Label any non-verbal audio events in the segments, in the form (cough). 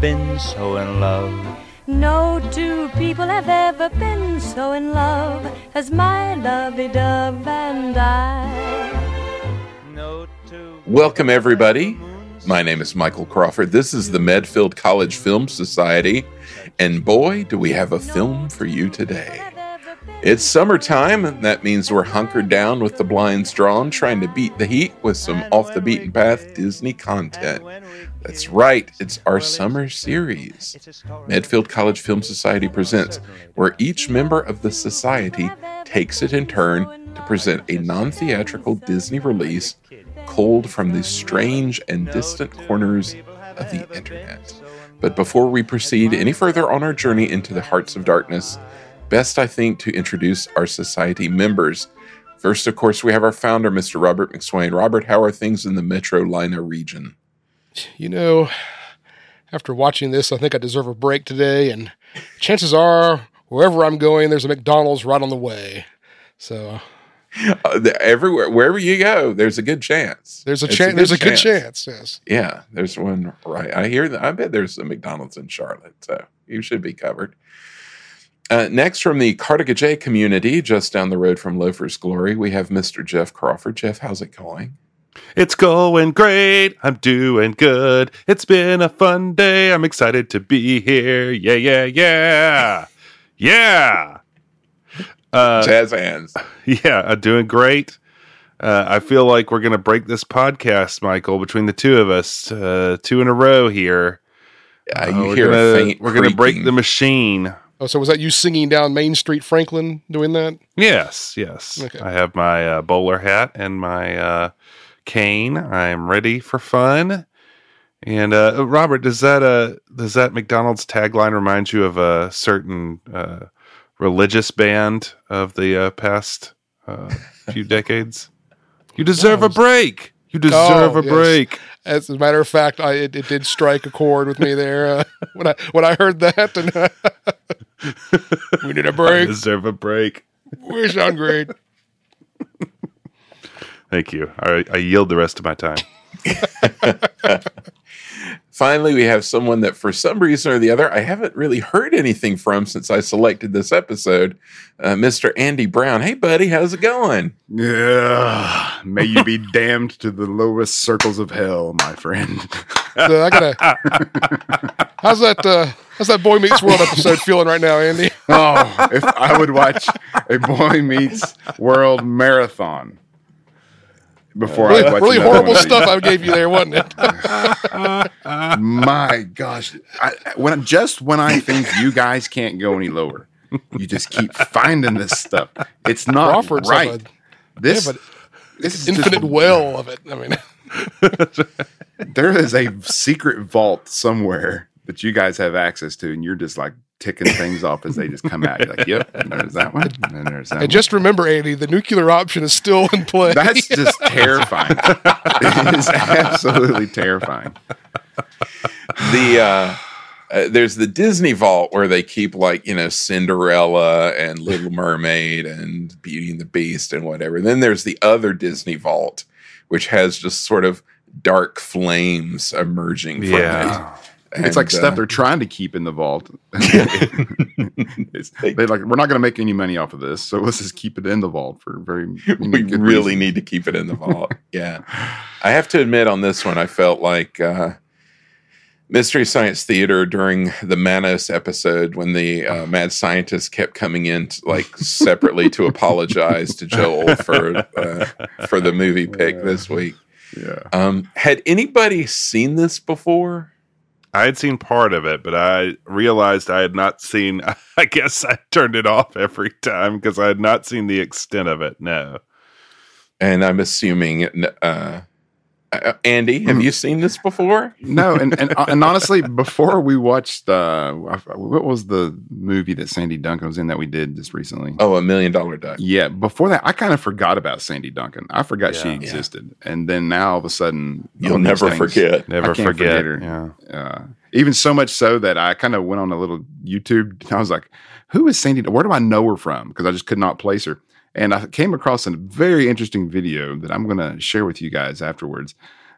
been so in love. No two people have ever been so in love as my lovey-dove and I. No two. Welcome, everybody. My name is Michael Crawford. This is the Medfield College Film Society. And boy, do we have a film for you today. It's summertime, and that means we're hunkered down with the blinds drawn, trying to beat the heat with some off the beaten path Disney content. That's right, it's our summer series. Medfield College Film Society presents, where each member of the society takes it in turn to present a non theatrical Disney release culled from the strange and distant corners of the internet. But before we proceed any further on our journey into the hearts of darkness, best I think to introduce our society members. First, of course, we have our founder, Mr. Robert McSwain. Robert, how are things in the Metrolina region? You know, after watching this, I think I deserve a break today. And chances are, wherever I'm going, there's a McDonald's right on the way. So Uh, everywhere, wherever you go, there's a good chance. there's a chance. There's a good chance. Yes. Yeah, there's one right. I hear that. I bet there's a McDonald's in Charlotte, so you should be covered. Uh, next, from the Cardiga J community, just down the road from Loafer's Glory, we have Mr. Jeff Crawford. Jeff, how's it going? It's going great. I'm doing good. It's been a fun day. I'm excited to be here. Yeah, yeah, yeah. Yeah. Uh, Jazz hands. (laughs) yeah, I'm doing great. Uh, I feel like we're going to break this podcast, Michael, between the two of us. Uh, two in a row here. Uh, Uh, you we're hear gonna, a faint. We're going to break the machine. Oh, so was that you singing down Main Street, Franklin, doing that? Yes, yes. Okay. I have my uh, bowler hat and my cane. I'm ready for fun. And uh, Robert, does that uh, does that McDonald's tagline remind you of a certain uh, religious band of the uh, past uh, few (laughs) decades? You deserve No, a break. You deserve Oh, a yes. break. As a matter of fact, I it, it did strike a chord with me there uh, (laughs) when I when I heard that. And (laughs) we need a break. deserve a break. We're sound great. Thank you. I, I yield the rest of my time. (laughs) Finally, we have someone that, for some reason or the other, I haven't really heard anything from since I selected this episode, uh, Mr. Andy Brown. Hey, buddy, how's it going? Yeah, may you be (laughs) damned to the lowest circles of hell, my friend. So I gotta. (laughs) How's that? Uh, how's that Boy Meets World episode feeling right now, Andy? Oh, if I would watch a Boy Meets World marathon before I Really, watch really horrible one stuff I gave you there, wasn't it? (laughs) My gosh, I, when just when I think you guys can't go any lower, you just keep finding this stuff. It's not Crawford's right. have This, Yeah, this is Infinite just, well of it. I mean, (laughs) there is a secret vault somewhere that you guys have access to, and you're just like ticking things off as they just come out. You're like, yep, and there's that one, and then there's that one. and just remember, Andy, the nuclear option is still in play. (laughs) That's just (laughs) terrifying. it is absolutely terrifying. the uh, uh, there's the Disney Vault where they keep like you know Cinderella and Little Mermaid and Beauty and the Beast and whatever. Then there's the other Disney Vault, which has just sort of dark flames emerging from Yeah. it. It's like And, stuff uh, they're trying to keep in the vault. (laughs) (laughs) They're like, we're not going to make any money off of this, so let's just keep it in the vault for very. (laughs) we really reason. need to keep it in the vault. yeah. I have to admit on this one, I felt like uh, Mystery Science Theater during the Manos episode when the uh, (sighs) mad scientist kept coming in to, like separately to apologize to Joel for uh, for the movie pick this week. Yeah. Um, had anybody seen this before? I had seen part of it, but I realized I had not seen. (laughs) I guess I turned it off every time because I had not seen the extent of it. No. And I'm assuming, uh, uh, Andy, have you seen this before? No, and, and and honestly, (laughs) before we watched, uh, what was the movie that Sandy Duncan was in that we did just recently? Oh, a million dollar duck. Yeah, before that, I kind of forgot about Sandy Duncan. I forgot she Yeah. existed, and then now all of a sudden, You'll never things- forget. Never I can't forget. forget her. Yeah. Uh, even so much so that I kind of went on a little YouTube. I was like, "Who is Sandy? Where do I know her from?" Because I just could not place her. And I came across a very interesting video that I'm going to share with you guys afterwards.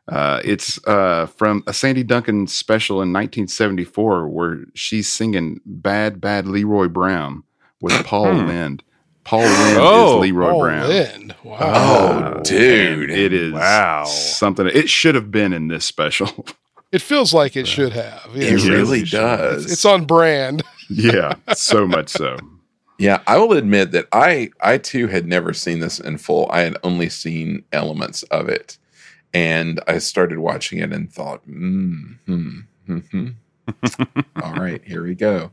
Uh, it's uh, from a Sandy Duncan special in 1974 where she's singing Bad, Bad Leroy Brown with (coughs) Paul Hmm. Lynde. Paul Lynde Oh, is Leroy Oh, Brown. Lynn. Wow. Oh, dude. It is Wow. something. It should have been in this special. It feels like it should have. Yeah. It really does. It's, it's on brand. yeah, so (laughs) much so. Yeah, I will admit that I I too had never seen this in full. I had only seen elements of it, and I started watching it and thought, mm, hmm, hmm, all right, here we go.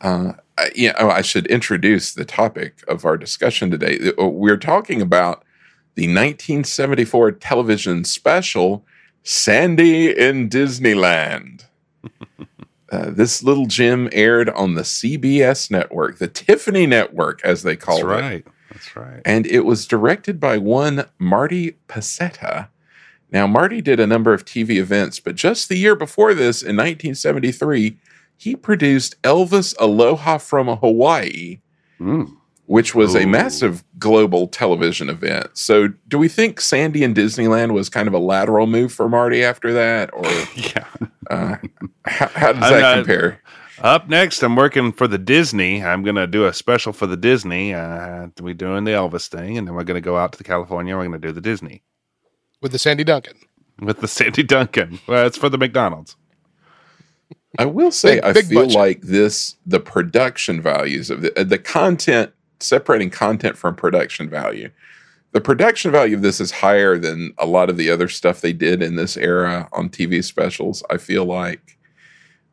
Uh, I, yeah, oh, I should introduce the topic of our discussion today. Uh, We're talking about the 1974 television special "Sandy in Disneyland." Uh, this little gem aired on the CBS network, the Tiffany network, as they call it. That's it. right. That's right. And it was directed by one Marty Pasetta. Now, Marty did a number of TV events, but just the year before this, in 1973, he produced Elvis Aloha from Hawaii, Mm. Which was a massive global television event. So, do we think Sandy and Disneyland was kind of a lateral move for Marty after that? Or (laughs) Yeah. uh, how, how does I'm that not- compare? Up next, I'm working for the Disney. I'm going to do a special for the Disney. Uh, we're doing the Elvis thing, and then we're going to go out to the California. We're going to do the Disney with the Sandy Duncan. with the Sandy Duncan. Well, it's for the McDonald's. I will say, Big- I big feel budget. like this, the production values of the, uh, the content, separating content from production value. The production value of this is higher than a lot of the other stuff they did in this era on TV specials. I feel like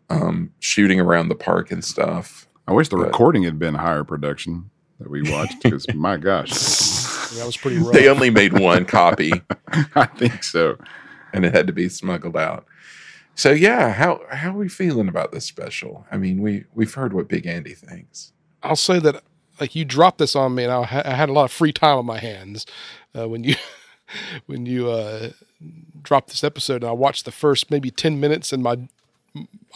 um, shooting around the park and stuff. I wish the But- recording had been higher production that we watched because my gosh, That was pretty (laughs) rough. They only made one copy, (laughs) I think so. and it had to be smuggled out. So yeah, how how are we feeling about this special? I mean, we we've heard what Big Andy thinks. I'll say that like you dropped this on me, and I, I had a lot of free time on my hands uh, when you (laughs) when you uh, dropped this episode. And I watched the first maybe ten minutes, and my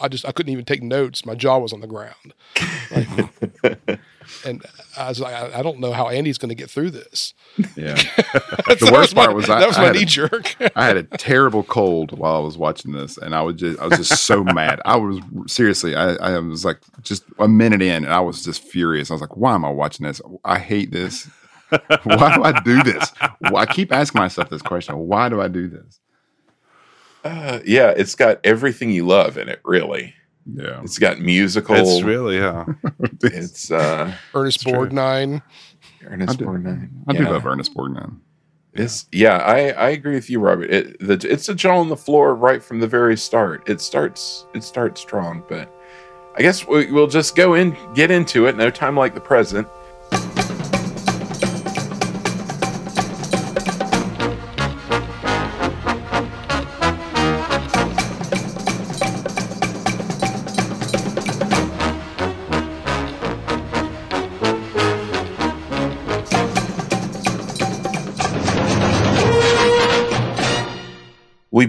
I just I couldn't even take notes. My jaw was on the ground, Like, (laughs) and I was like, I, I don't know how Andy's going to get through this. Yeah. (laughs) That The worst my- part was I- that was I my had a- knee jerk. I had a terrible cold while I was watching this, and I was just I was just so (laughs) mad. I was seriously, I, I was like just a minute in, and I was just furious. I was like, "Why am I watching this? I hate this. Why do I do this? Well, I keep asking myself this question: Why do I do this? Uh, yeah, it's got everything you love in it. Really, Yeah, it's got musical. It's really, yeah. (laughs) It's uh, Ernest true. Borgnine. Ernest I do- Borgnine. I do Yeah. love Ernest Borgnine. It's yeah, I I agree with you, Robert. It the, it's a jaw on the floor right from the very start. It starts it starts strong, but I guess we, we'll just go in, get into it. No time like the present.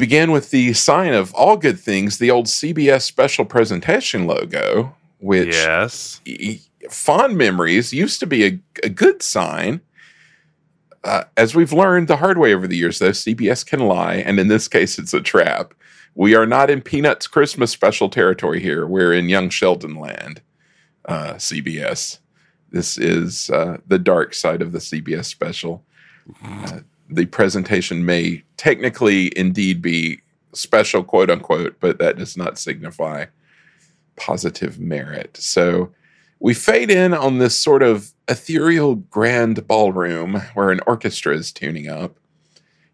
We begin with the sign of all good things, the old CBS special presentation logo, which yes. y- fond memories used to be a, a good sign. Uh, as we've learned the hard way over the years, though, CBS can lie, and in this case, it's a trap. We are not in Peanuts Christmas special territory here. We're in Young Sheldon land, uh, CBS. This is uh, the dark side of the CBS special. Uh, the presentation may technically indeed be special, quote unquote, but that does not signify positive merit. So we fade in on this sort of ethereal grand ballroom where an orchestra is tuning up.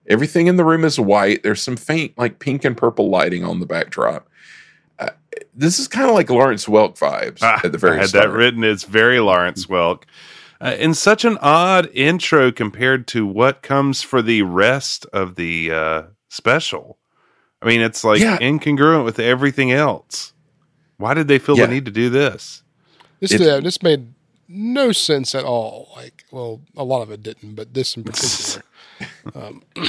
Everything in the room is white. There's some faint, like pink and purple lighting on the backdrop. Uh, this is kind of like Lawrence Welk vibes Ah, at the very I had start. that written. It's very Lawrence Welk. Uh, in such an odd intro compared to what comes for the rest of the uh, special. I mean, it's like Yeah. incongruent with everything else. Why did they feel Yeah. the need to do this? This It's- uh, this made no sense at all. Like, well, a lot of it didn't, but this in particular. (laughs) um, (clears throat)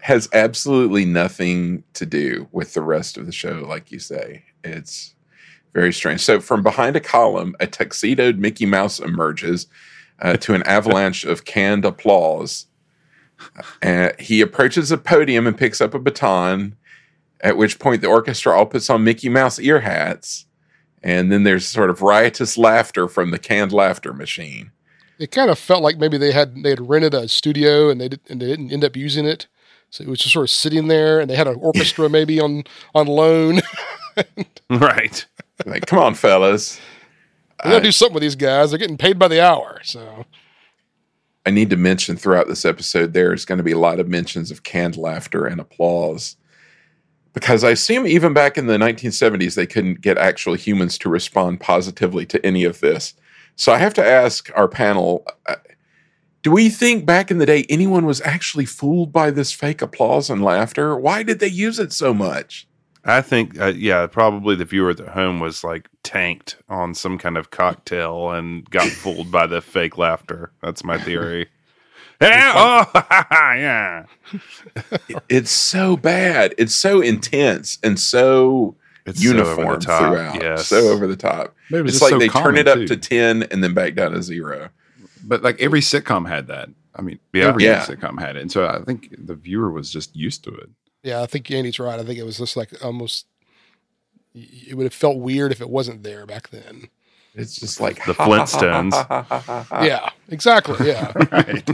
has absolutely nothing to do with the rest of the show, like you say. It's very strange. So, from behind a column, a tuxedoed Mickey Mouse emerges. uh, to an avalanche of canned applause. Uh, he approaches a podium and picks up a baton, at which point the orchestra all puts on Mickey Mouse ear hats. And then there's sort of riotous laughter from the canned laughter machine. It kind of felt like maybe they had they had rented a studio and they did, and they didn't end up using it, so it was just sort of sitting there. And they had an orchestra (laughs) maybe on on loan. Right. Like, come on, fellas. We gotta do something with these guys. They're getting paid by the hour, so I need to mention throughout this episode there's going to be a lot of mentions of canned laughter and applause. Because I assume even back in the 1970s, they couldn't get actual humans to respond positively to any of this. So I have to ask our panel uh, do we think back in the day anyone was actually fooled by this fake applause and laughter? Why did they use it so much? I think, uh, yeah, probably the viewer at the home was like tanked on some kind of cocktail and got (laughs) fooled by the fake laughter. That's my theory. (laughs) yeah, oh, (laughs) yeah. It's so bad. It's so intense and so It's so over the uniform top, throughout. yes. So over the top. Maybe it It's like so they turn it up too. to 10 and then back down to zero. But like every sitcom had that. I mean, Yeah. every Yeah. sitcom had it, and so I think the viewer was just used to it. Yeah, I think Andy's right. I think it was just like almost. It would have felt weird if it wasn't there back then. It's just like The Flintstones. (laughs) Yeah, exactly. Yeah, (laughs) Right.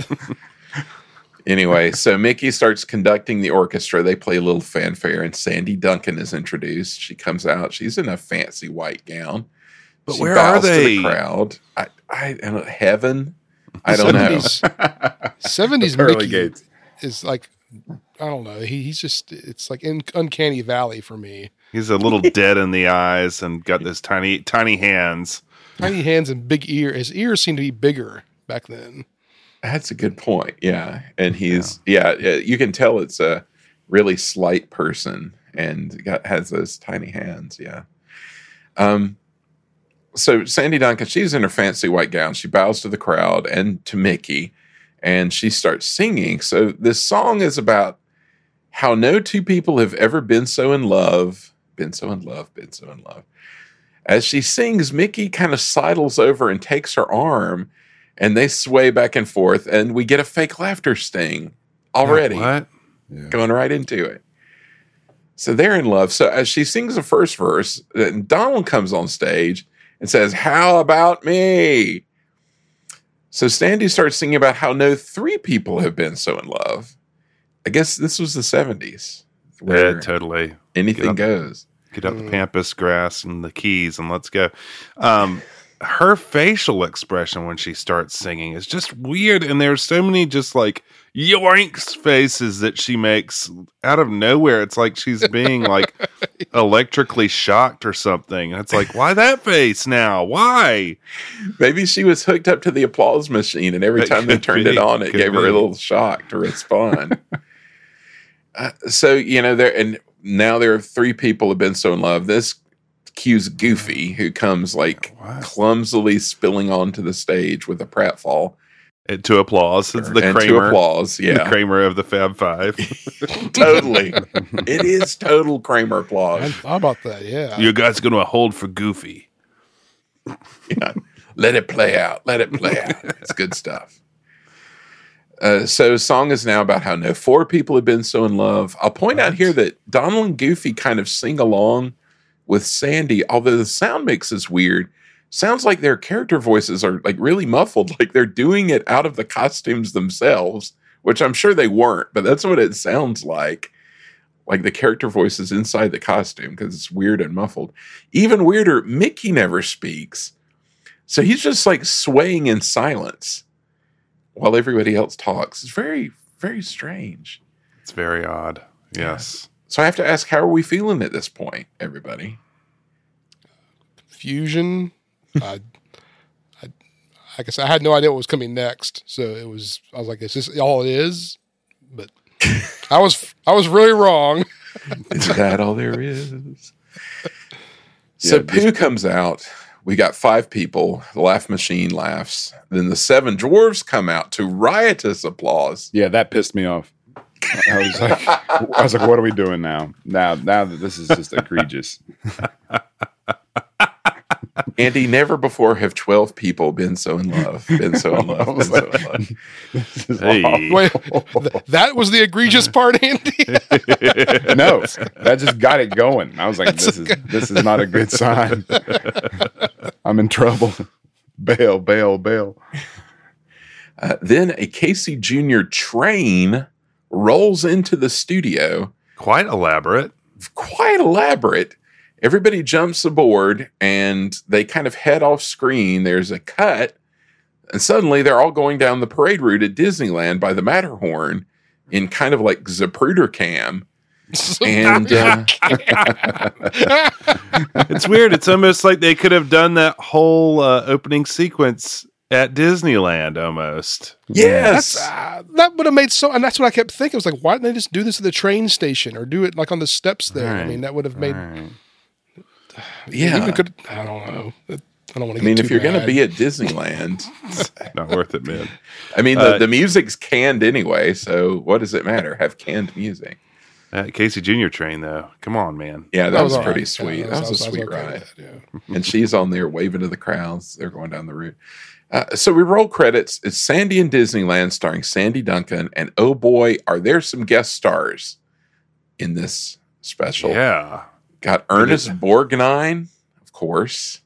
anyway, so Mickey starts conducting the orchestra. They play a little fanfare, and Sandy Duncan is introduced. She comes out. She's in a fancy white gown. But She where bows are to they? the crowd. I, I, I heaven. I don't know. Seventies (laughs) Pearly Mickey gates. is like I don't know. He, he's just it's like in uncanny valley for me. He's a little (laughs) dead in the eyes and got those tiny, tiny hands. Tiny hands and big ear. His ears seem to be bigger back then. That's a good point. Yeah, and he's yeah. yeah, You can tell it's a really slight person and got has those tiny hands. Yeah. Um. So Sandy Duncan, she's in her fancy white gown. She bows to the crowd and to Mickey, and she starts singing. So this song is about how no two people have ever been so in love, been so in love, been so in love. As she sings, Mickey kind of sidles over and takes her arm and they sway back and forth, and we get a fake laughter sting already What? going right into it. So they're in love. So as she sings the first verse, then Donald comes on stage and says, How about me? So Sandy starts singing about how no three people have been so in love. I guess this was the 70s Yeah, totally. anything Get up. goes. Get out the pampas grass and the keys and let's go. Um, her facial expression when she starts singing is just weird, and there's so many just like yoinks faces that she makes out of nowhere. It's like she's being like (laughs) electrically shocked or something. It's like, why that face now? Why? Maybe she was hooked up to the applause machine, and every That time they turned be, it on, it gave her a little shock to respond. (laughs) uh, so you know, there and now there are three people have been so in love. This cues Goofy, who comes like What? clumsily spilling onto the stage with a pratfall to applause. It's the and to Kramer. applause. The Kramer of the Fab Five. (laughs) totally. it is total Kramer applause. hadn't thought about that. Yeah, you guys going to hold for Goofy. (laughs) Yeah. Let it play out. Let it play out. It's good stuff. Uh, so, song is now about how no four people have been so in love. I'll point out here that Donald and Goofy kind of sing along with Sandy, although the sound mix is weird. Sounds like their character voices are like really muffled, like they're doing it out of the costumes themselves, which I'm sure they weren't, but that's what it sounds like. Like the character voices inside the costume because it's weird and muffled. Even weirder, Mickey never speaks. So he's just like swaying in silence while everybody else talks. It's very, very strange. It's very odd. Yes. So I have to ask, how are we feeling at this point, everybody? fusion. I, I, I guess I had no idea what was coming next, so it was. I was like, "Is this all it is?" But (laughs) I was, I was really wrong. Is that all there is? (laughs) So Yeah, Pooh comes out. We got five people. The laugh machine laughs. Then the seven dwarves come out to riotous applause. Yeah, that pissed me off. I was like, I was like, what are we doing now? Now, now that this is just egregious. (laughs) Andy, never before have 12 people been so in love. Been so in love. Been so in (laughs) love. Hey. Wait, that was the egregious (laughs) part, Andy. no, that just got it going. I was like, this is this is not a good sign. (laughs) I'm in trouble. Bail, bail, bail. Uh, then a Casey Jr. train rolls into the studio. Quite elaborate. Quite elaborate. Everybody jumps aboard and they kind of head off screen. There's a cut. And suddenly they're all going down the parade route at Disneyland by the Matterhorn in kind of like Zapruder cam. (laughs) And uh, (laughs) It's weird. It's almost like they could have done that whole uh, opening sequence at Disneyland almost. yes, uh, that would have made so, and that's what I kept thinking. I was like, why didn't they just do this at the train station or do it like on the steps there? I mean, that would have made. Right. Yeah. Even could, I don't know. I don't want to. I to. mean, if you're going to be at Disneyland, (laughs) Not worth it, man. I mean, the, Uh, the music's canned anyway, so what does it matter? Have canned music. That Casey Jr. train, though. Come on, man. Yeah, that, was, all pretty right. sweet. Yeah, that was, a sweet okay ride. that, yeah. (laughs) and she's on there waving to the crowds. They're going down the route. Uh, so we roll credits. It's Sandy in Disneyland, starring Sandy Duncan, and oh boy, are there some guest stars in this special? Yeah. Got Ernest Borgnine, of course.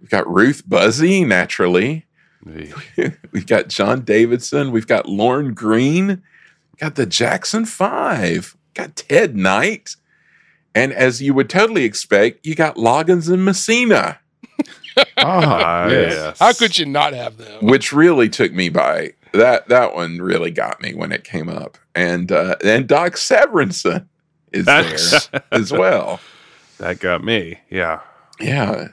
We've got Ruth Buzzi, naturally. (laughs) We've got John Davidson. We've got Lorne Greene. Got the Jackson Five. Got Ted Knight. And as you would totally expect, you got Loggins and Messina, (laughs) Ah, yes. yes. How could you not have them? which really took me by. That that one really got me when it came up. And uh, and Doc Severinsen is there as well. (laughs) That got me. Yeah. Yeah.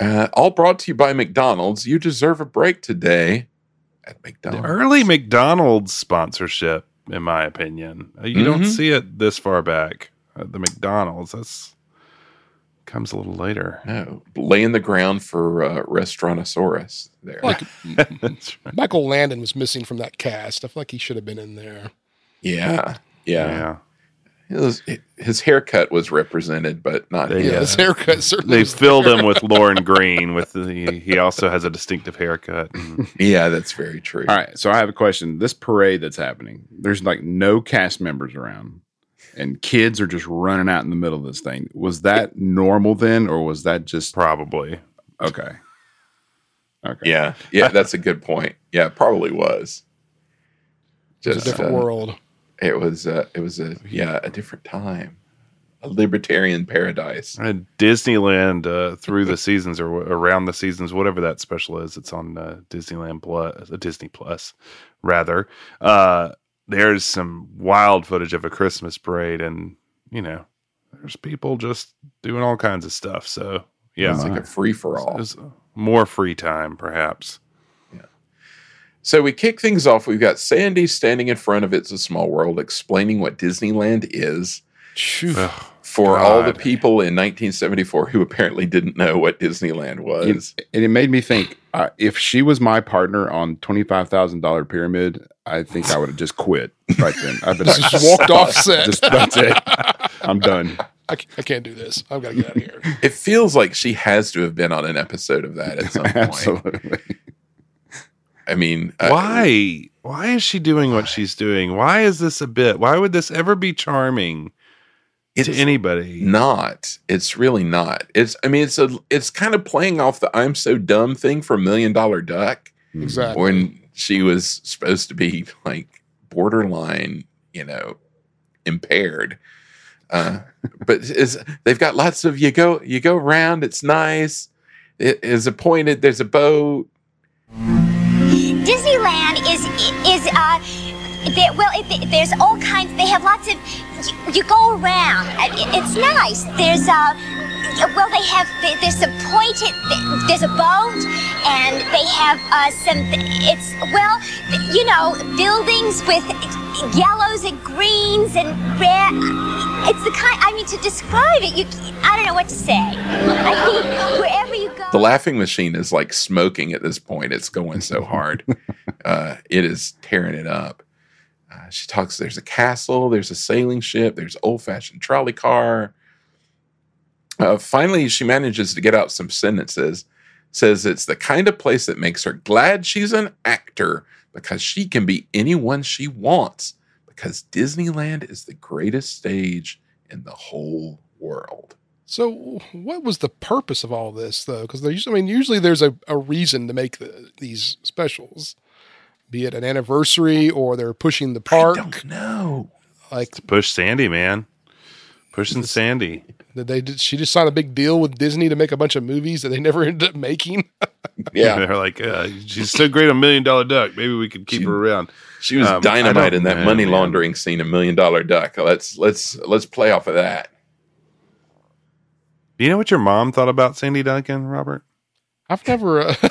Uh, all brought to you by McDonald's. You deserve a break today at The McDonald's. early McDonald's sponsorship, in my opinion. Uh, You don't Mhm. see it this far back at the McDonald's. That's comes a little later. No, laying the ground for uh, Restaurantosaurus there. Like (laughs) (laughs) right. Michael Landon was missing from that cast. I feel like he should have been in there. yeah, yeah. Yeah. His, his haircut was represented, but not They, Yeah, his. his haircut certainly. They filled there. him with Lorne Greene. With the, he, he also has a distinctive haircut. (laughs) Yeah, that's very true. All right, so I have a question. This parade that's happening, there's like no cast members around, and kids are just running out in the middle of this thing. Was that normal then, or was that just probably. okay? Okay. Yeah, yeah, that's a good point. Yeah, probably was. Just, was a different uh, world. It was. Uh, it was a yeah, a different time, a libertarian paradise. And Disneyland uh, through the seasons or around the seasons, whatever that special is, it's on uh, Disneyland Plus, uh, Disney Plus, rather. Uh, there's some wild footage of a Christmas parade, and you know, there's people just doing all kinds of stuff. So yeah, It's like a free for all. More free time, perhaps. So we kick things off. We've got Sandy standing in front of It's a Small World explaining what Disneyland is Phew. Ugh, for all the people in 1974 who apparently didn't know what Disneyland You- was. and it made me think uh, if she was my partner on twenty five thousand dollar pyramid, I think I would have just quit right then. I've been (laughs) Just walked off set. Just, that's it. I'm done. I, I can't do this. I've got to get out of here. It feels like she has to have been on an episode of that at some (laughs) point. Absolutely. I mean, uh, Why? Why is she doing what she's doing? Why is this a bit? Why would this ever be charming It's to anybody? not. It's really not. It's. I mean, it's a. It's kind of playing off the "I'm so dumb" thing from Million Dollar Duck. Exactly. when she was supposed to be like borderline, you know, impaired. Uh, but is they've got lots of you go you go around. It's nice. It is appointed. There's a boat. Disneyland is is uh, there, well, it, there's all kinds. They have lots of. You, you go around. It- It's nice. There's uh, well, they have there- there's some pointed. There's a boat, and they have uh, some. It's well, you know, buildings with yellows and greens and red. It's the kind. I mean, to describe it, you. I don't know what to say. I mean, wherever you go. The laughing machine is like smoking at this point. It's going so hard. (laughs) uh, it is tearing it up. Uh, she talks. There's a castle. There's a sailing ship. There's old fashioned trolley car. Uh, finally, she manages to get out some sentences. says it's the kind of place that makes her glad she's an actor because she can be anyone she wants because Disneyland is the greatest stage in the whole world. So, what was the purpose of all this, though? Because there's, I mean, usually there's a, a reason to make the, these specials, be it an anniversary or they're pushing the park. I don't know. Like, Push Sandy, man. Pushing Sandy. did they? Did she just signed a big deal with Disney to make a bunch of movies that they (laughs) never ended up making? (laughs) Yeah, (laughs) They're like, uh, she's so great on Million Dollar Duck. Maybe we could keep She- her around. she was Um, dynamite in that know, money man. laundering scene in Million Dollar Duck. Let's let's let's play off of that. Do you know what your mom thought about Sandy Duncan, Robert? I've never. Uh, I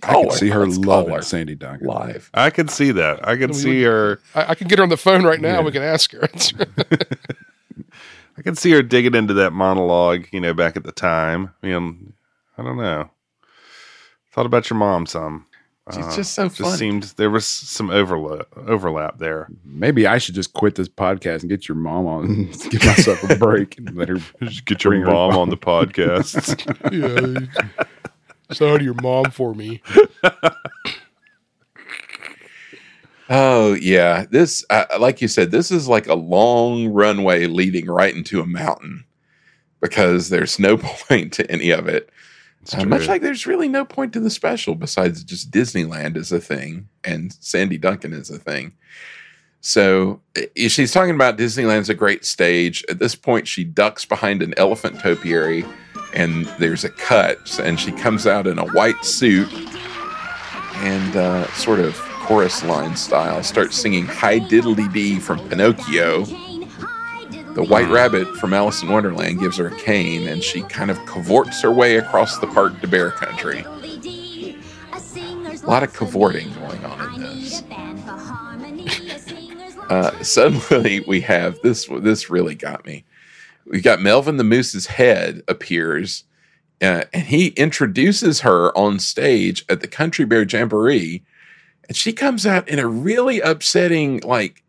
Call can see her Let's loving her. Sandy Duncan. live. I could see that. I could We see her. I, I can get her on the phone right now. We can ask her. I can see her digging into that monologue, you know, back at the time. I mean, I don't know. Thought about your mom some. She's Uh, just so Just funny. seemed there was some overlap overlap there. Maybe I should just quit this podcast and get your mom on (laughs) give myself a break and let her. (laughs) Just get your Bring her mom on. on the podcast. (laughs) yeah. Say hi to your mom for me. Oh yeah, this uh, like you said, this is like a long runway leading right into a mountain because there's no (laughs) point to any of it. Uh, much like there's really no point to the special besides just Disneyland is a thing and Sandy Duncan is a thing. So she's talking about Disneyland's a great stage. At this point, she ducks behind an elephant topiary, and there's a cut, and she comes out in a white suit and uh, sort of chorus line style starts singing "Hi Diddly Dee" from Pinocchio. The White Rabbit from Alice in Wonderland gives her a cane, and she kind of cavorts her way across the park to Bear Country. A lot of cavorting going on in this. (laughs) Uh, suddenly, we have this. This really got me. We've got Melvin the Moose's head appears, uh, and he introduces her on stage at the Country Bear Jamboree, and she comes out in a really upsetting, like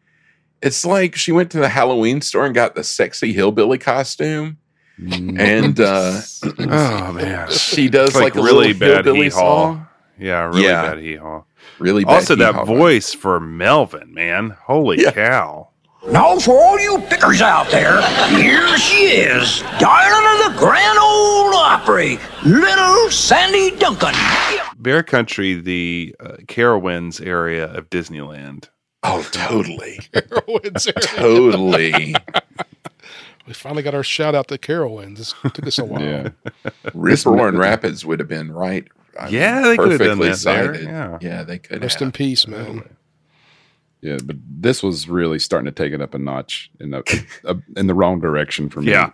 it's like she went to the Halloween store and got the sexy hillbilly costume, and uh, (clears throat) oh man, she does it's like, like, a really bad hillbilly hee song. haw. Yeah, really Yeah. bad hee haw. Really, bad Also, that voice for Melvin, man, holy Yeah. cow! Now, for all you pickers out there, here she is, darling of the Grand Ole little Sandy Duncan. Bear Country, the uh, Carowinds area of Disneyland. Oh, totally, (laughs) Carowinds. area. totally. (laughs) We finally got our shout out to Carowinds. This took us a while. Yeah. (laughs) Rip Roaring Rapids would have been right. I mean, Yeah, they could have done perfectly that there, cited. yeah. they could. Rest have. in peace, man. Yeah, but this was really starting to take it up a notch in the in the wrong direction for me. Yeah.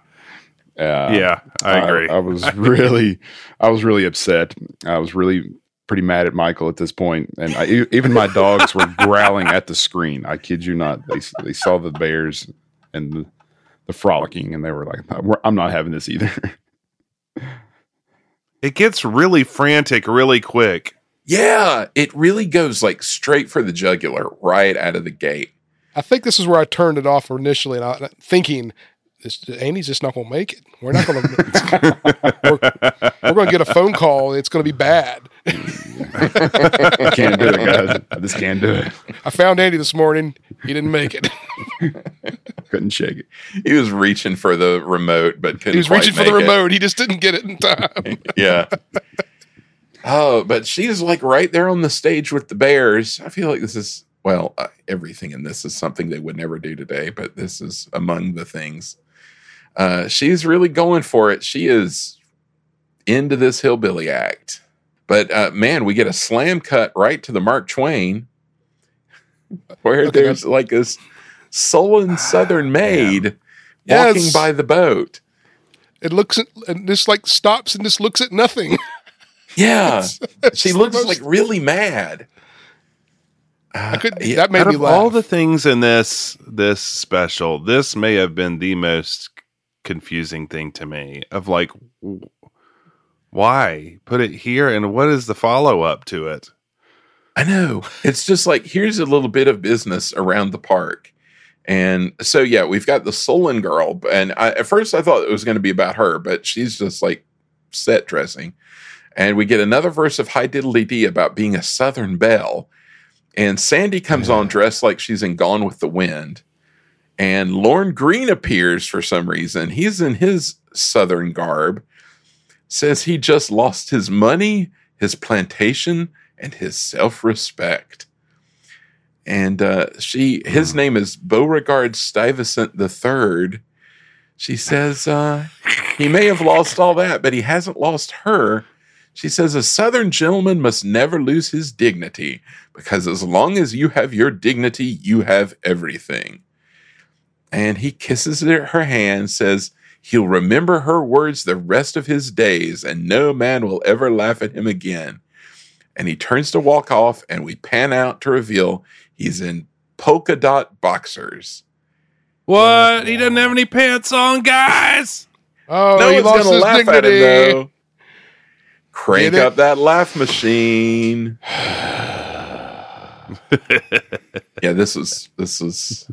Uh, yeah, I agree. I, was (laughs) really, I was really upset. I was really pretty mad at Michael at this point, and I, e- even my dogs were growling at the screen. I kid you not. They they saw the bears and the, the frolicking, and they were like, "I'm not having this either." (laughs) it gets really frantic really quick. Yeah, it really goes like straight for the jugular right out of the gate. I think this is where I turned it off initially, and I thinking, this, Andy's just not going to make it. We're not going to. we're, we're going to get a phone call. It's going to be bad. I can't do it, guys. I just can't do it. I found Andy this morning. He didn't make it. Couldn't shake it. He was reaching for the remote, but couldn't He was reaching for the it. remote. He just didn't get it in time. (laughs) yeah. Oh, but she's like right there on the stage with the bears. I feel like this is well, uh, everything in this is something they would never do today, but this is among the things. Uh, she's really going for it. She is into this hillbilly act. But uh, man, we get a slam cut right to the Mark Twain, (laughs) where Okay, there's like this sullen Southern maid walking Yes. by the boat. It looks at, and just like stops and just looks at nothing. (laughs) Yeah, It's (laughs) she looks most- like really mad. I could. yeah, that made Out me of laugh. all the things in this this special, this may have been the most confusing thing to me. Of like, why put it here, and what is the follow up to it? I know. It's just like here's a little bit of business around the park. And so yeah, we've got the Solon girl, and I, at first I thought it was going to be about her, but she's just like set dressing. And we get another verse of High Diddly Dee about being a Southern belle. And Sandy comes on dressed like she's in Gone with the Wind. And Lorne Greene appears for some reason. He's in his Southern garb, says he just lost his money, his plantation, and his self respect. And uh, she, his name is Beauregard Stuyvesant III. She says uh, he may have lost all that, but he hasn't lost her. She says a Southern gentleman must never lose his dignity because as long as you have your dignity, you have everything. And he kisses her her hand, says he'll remember her words the rest of his days, and no man will ever laugh at him again. And he turns to walk off, and we pan out to reveal he's in polka dot boxers. What? He doesn't have any pants on, guys. Oh, no he one's lost gonna his laugh dignity. at him though. Crank up that laugh machine. (sighs) yeah, this was this was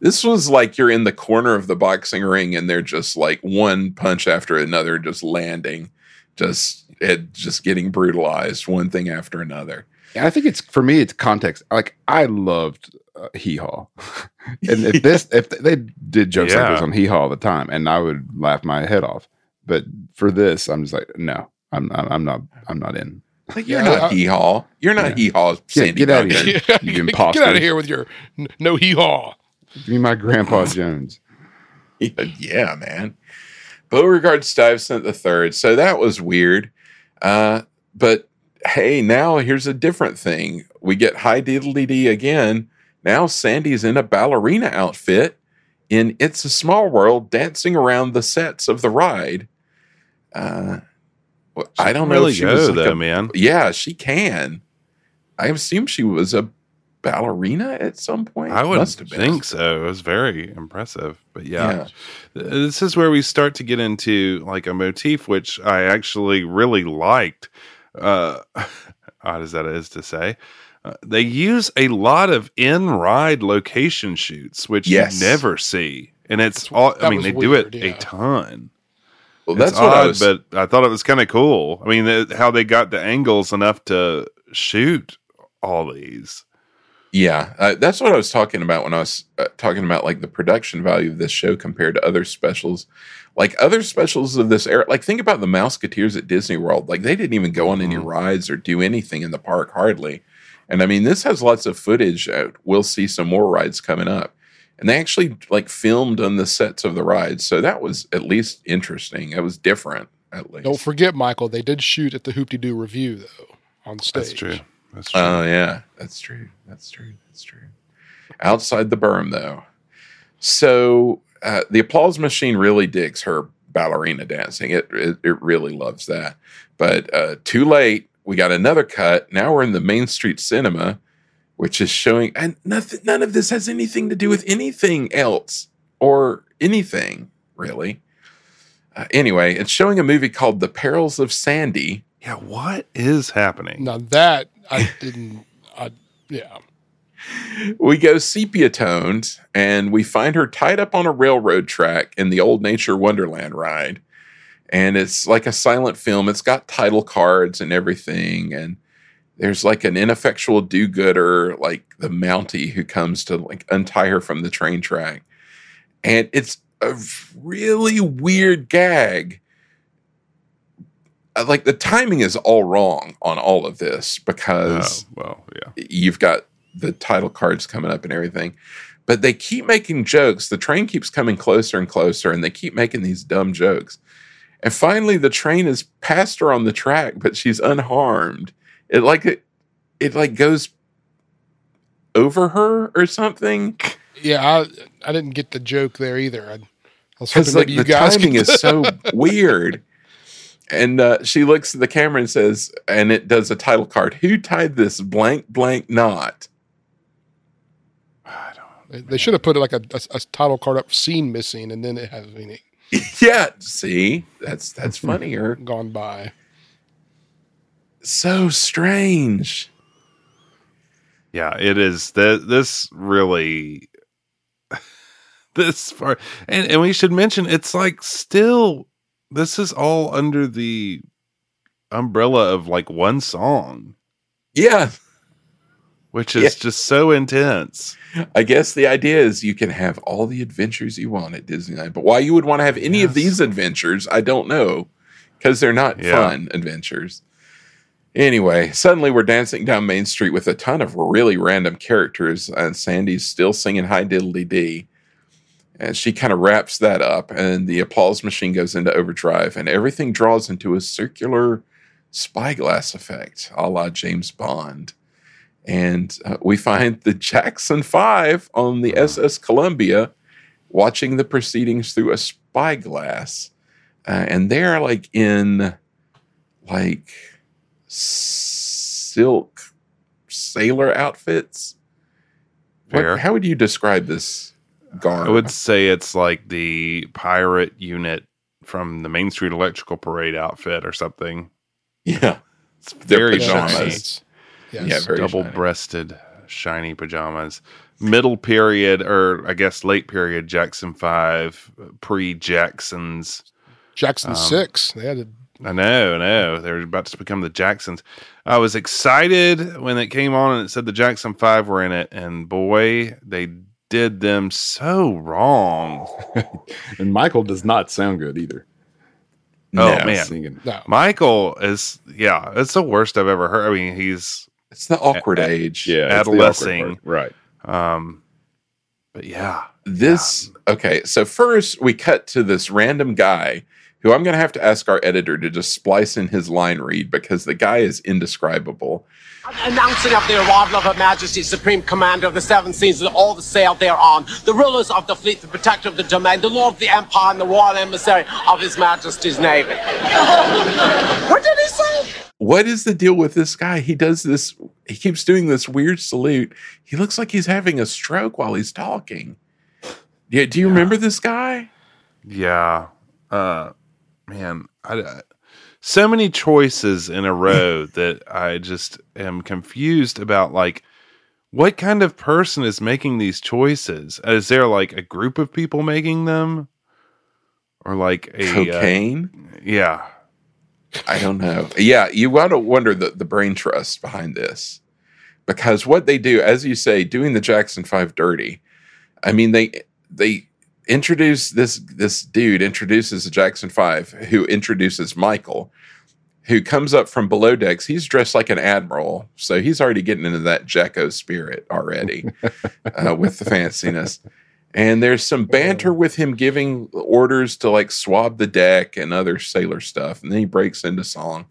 this was like you're in the corner of the boxing ring and they're just like one punch after another just landing, just it just getting brutalized one thing after another. I think it's for me. It's context. Like I loved uh, Hee Haw, (laughs) and if this, if they did jokes like this on Hee Haw all the time, and I would laugh my head off. But for this, I'm just like, no, I'm, I'm, I'm not, I'm not in. Like you're Yeah, not I- hee haw. You're not hee haw. Sandy (laughs) get outta Duncan. here. Yeah, You get, imposter. get out of here with your n- no hee haw. Give me my Grandpa (laughs) Jones. Yeah, yeah, man. Beauregard Stuyvesant the third. So that was weird. Uh, but hey, now here's a different thing. We get high diddly dee again. Now Sandy's in a ballerina outfit in It's a Small World, dancing around the sets of the ride. Uh, well, I don't know really if she go was like though, a- man. Yeah, she can. I assume she was a ballerina at some point. I would Must have been. think so. It was very impressive. But yeah, Yeah. This is where we start to get into like a motif which I actually really liked. Uh, (laughs) odd as that is to say, uh, they use a lot of in ride location shoots, which Yes. you never see, and it's all. I mean, was they do it yeah. a ton. Well, It's that's what I odd, was. but I thought it was kind of cool. I mean, the, how they got the angles enough to shoot all these. Yeah, uh, that's what I was talking about when I was uh, talking about like the production value of this show compared to other specials. Like other specials of this era, like think about the Mouseketeers at Disney World. Like they didn't even go on any rides or do anything in the park hardly. And I mean, this has lots of footage. Uh, we'll see some more rides coming up. And they actually like filmed on the sets of the rides, so that was at least interesting. It was different, at least. Don't forget, Michael. They did shoot at the Hoop-Dee-Doo Revue though on stage. That's true. That's true. Oh yeah, that's true. That's true. That's true. Outside the berm, though. So uh, the applause machine really digs her ballerina dancing. It it, it really loves that. But uh, too late. We got another cut. Now we're in the Main Street Cinema, which is showing, and nothing. None of this has anything to do with anything else or anything really. Uh, anyway, it's showing a movie called The Perils of Sandy. yeah, what is happening? Now that I didn't. I yeah. we go sepia toned and we find her tied up on a railroad track in the old nature wonderland ride and it's like a silent film it's got title cards and everything and there's like an ineffectual do-gooder like the mountie who comes to like untie her from the train track and it's a really weird gag Uh, like the timing is all wrong on all of this Oh, because well, yeah. you've got the title cards coming up and everything. But they keep making jokes. The train keeps coming closer and closer, and they keep making these dumb jokes. And finally, the train is past her on the track, but she's unharmed. It like it, it like goes over her or something. Yeah, I I didn't get the joke there either. I, I was hoping Because like maybe the you guys timing could- is so (laughs) weird. And uh, she looks at the camera and says, and it does a title card. Who tied this blank blank knot? They- They should have put like a, a, a title card up, scene missing, and then it has meaning (laughs) yeah, see, that's that's (laughs) funnier. gone by. so strange. Yeah, it is. Th- this really, (laughs) this part, and and we should mention it's like still. This is all under the umbrella of like one song, Yeah. which is Yeah. just so intense. I guess the idea is you can have all the adventures you want at Disneyland, but why you would want to have any of these adventures, I don't know, because they're not Yeah. fun adventures. Anyway, suddenly we're dancing down Main Street with a ton of really random characters, and Sandy's still singing High Diddly Dee. And she kind of wraps that up, and the applause machine goes into overdrive, and everything draws into a circular spyglass effect, a la James Bond. And uh, we find the Jackson Five on the SS Columbia watching the proceedings through a spyglass, uh, and they're like in like silk sailor outfits. What- how would you describe this garb? I would say it's like the pirate unit from the Main Street Electrical Parade outfit or something. yeah, It's very pajamas. shiny, Yes. Yeah, very double shiny. breasted, shiny pajamas. Middle period, or I guess late period, Jackson Five, pre Jacksons. Jackson Um, Six. They had to I know, I know. They're about to become the Jacksons. I was excited when it came on and it said the Jackson Five were in it, and boy, they did them so wrong. (laughs) And Michael does not sound good either. Oh, No, man. Singing. no. Michael is, yeah, it's the worst I've ever heard. I mean, he's, it's the awkward uh, age. Yeah. it's awkward Right. um, but yeah, this okay so first we cut to this random guy who i'm going to have to ask our editor to just splice in his line read because the guy is indescribable. Announcing of the arrival of Her Majesty, Supreme Commander of the Seven Seas, and all the sail thereon, the rulers of the fleet, the protector of the domain, the lord of the empire, and the royal emissary of His Majesty's navy. (laughs) what did he say? what is the deal with this guy? He does this he keeps doing this weird salute. He looks like he's having a stroke while he's talking. Yeah do you remember this guy? Yeah, uh, man, I, I- so many choices in a row (laughs) that I just am confused about. Like, what kind of person is making these choices? Is there like a group of people making them, or like a uh, cocaine yeah, I don't know. Yeah, you got to wonder the, the brain trust behind this. Because what they do, as you say, doing the Jackson 5 dirty, I mean, they they introduce this this dude introduces the Jackson 5 who introduces Michael, who comes up from below decks. He's dressed like an admiral, so he's already getting into that Jacko spirit already (laughs) uh, with the fanciness. And there's some banter with him giving orders to like swab the deck and other sailor stuff. And then he breaks into song.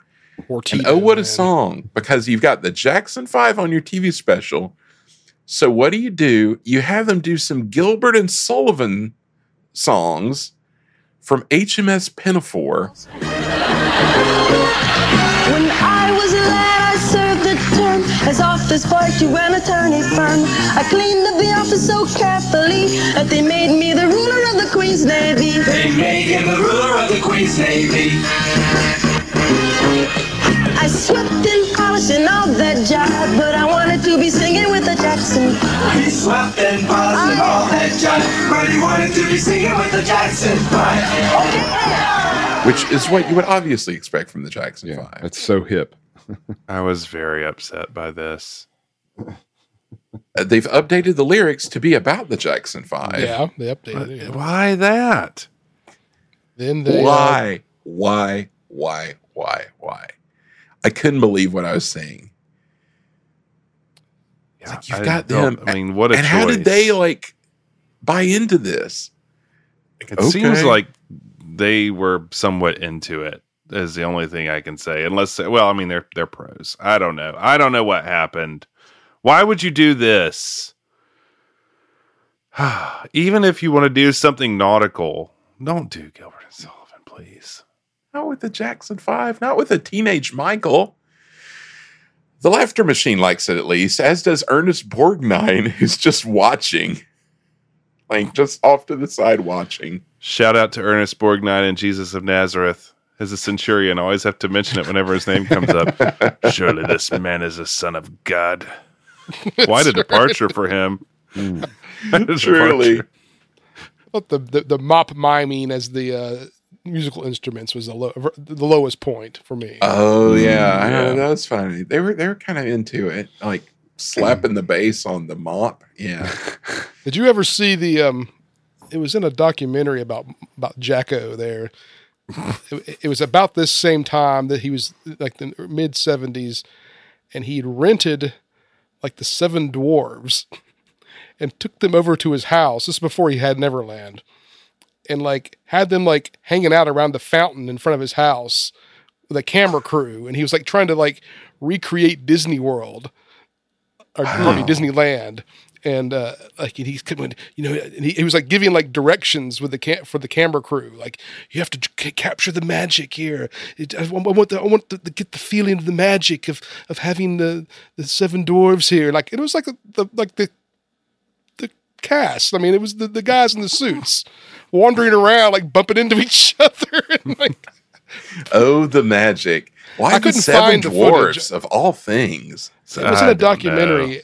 And oh, what a man. song! Because you've got the Jackson Five on your TV special. So what do you do? You have them do some Gilbert and Sullivan songs from HMS Pinafore. When I was a lad, I served the term as office boy to an attorney firm. I cleaned up the office so carefully that they made me the ruler of the Queen's Navy. They made him the ruler of the Queen's Navy. I swept and polished and all that job, but I wanted to be singing with the Jackson. He swept and polished and all that jive, but he wanted to be singing with the Jackson Five. which is what you would obviously expect from the Jackson Yeah. Five. That's so hip. (laughs) I was very upset by this. Uh, They've updated the lyrics to be about the Jackson Five. Yeah, they updated it. yeah. Why that? Then they uh, Why? Why? Why? Why? I couldn't believe what I was saying. It's like you've I got them. I mean, what a and how did they like buy into this? It seems like they were somewhat into it. Is the only thing I can say. Unless, well, I mean, they're they're pros. I don't know. I don't know what happened. Why would you do this? (sighs) Even if you want to do something nautical, don't do Gilbert and Sullivan, please. Not with the Jackson Five, not with a teenage Michael. The laughter machine likes it at least, as does Ernest Borgnine, (laughs) who's just watching. Like just off to the side watching. Shout out to Ernest Borgnine and Jesus of Nazareth. As a centurion, I always have to mention it whenever his name comes up. (laughs) Surely this man is a son of God. (laughs) Quite a departure for him. Quite a Truly. departure. What the, the the mop miming as the uh, musical instruments was the, low, the lowest point for me. Oh yeah, I Yeah. know, that's funny. They were they were kind of into it, like slapping the bass on the mop. Yeah. (laughs) Did you ever see the? Um, it was in a documentary about about Jacko. There, it, it was about this same time that he was like the mid seventies, and he'd rented like the Seven Dwarves, and took them over to his house. This is before he had Neverland, and like had them like hanging out around the fountain in front of his house with a camera crew, and he was like trying to like recreate Disney World or me, Disneyland. And uh, like and he's coming, you know, and he, he was like giving like directions with the cam- for the camera crew, like you have to c- capture the magic here. It, I, want- I want the, I want to get the feeling of the magic of of having the the seven dwarves here. Like it was like the, the like the the cast. I mean, it was the, the guys in the suits wandering around, like bumping into (laughs) each other. And like, (laughs) Oh, the magic! Why I couldn't seven find the dwarfs of all things? it was in I a don't know. documentary,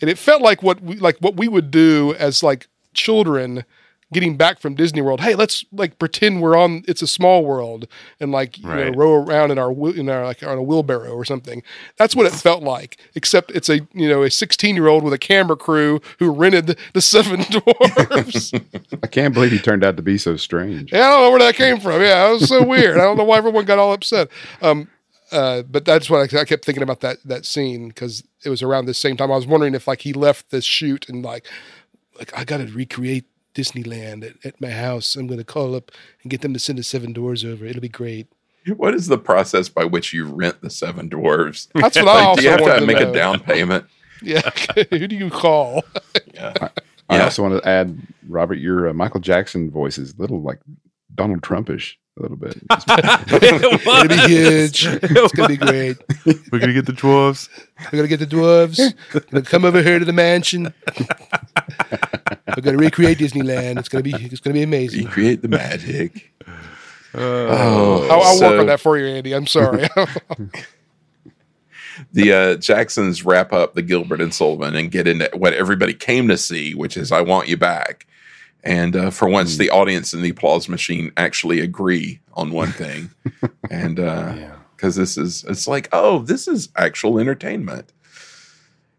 and it felt like what we, like what we would do as like children getting back from Disney World. Hey, let's like pretend we're on It's a Small World and like you know, row around in our in our like on a wheelbarrow or something. That's what it felt like. Except it's a you know a sixteen year old with a camera crew who rented the Seven (laughs) Dwarfs. (laughs) I can't believe he turned out to be so strange. Yeah, I don't know where that came from. Yeah, it was so weird. I don't know why everyone got all upset. Um, uh, but that's what I, I kept thinking about that that scene because it was around the same time. I was wondering if like he left the shoot and like like I got to recreate Disneyland at, at my house. I'm going to call up and get them to send the seven doors over. It'll be great. What is the process by which you rent the seven dwarves? (laughs) That's what I Like, also do you have wanted to to make know. a down payment? (laughs) Yeah, (laughs) who do you call? I Yeah. also want to add, Robert, your uh, Michael Jackson voice is a little like Donald Trumpish a little bit. It'll be huge. It's gonna be great. We're gonna get the dwarves. We're gonna get the dwarves. Gonna come over here to the mansion. (laughs) We're gonna recreate Disneyland. It's gonna be it's gonna be amazing. Recreate the magic. Uh, oh, I'll, I'll work on that for you, Andy. I'm sorry. (laughs) The uh, Jacksons wrap up the Gilbert and Sullivan and get into what everybody came to see, which is "I Want You Back." And uh, for once, the audience and the applause machine actually agree on one thing, (laughs) and because this is it's like, oh, this is actual entertainment.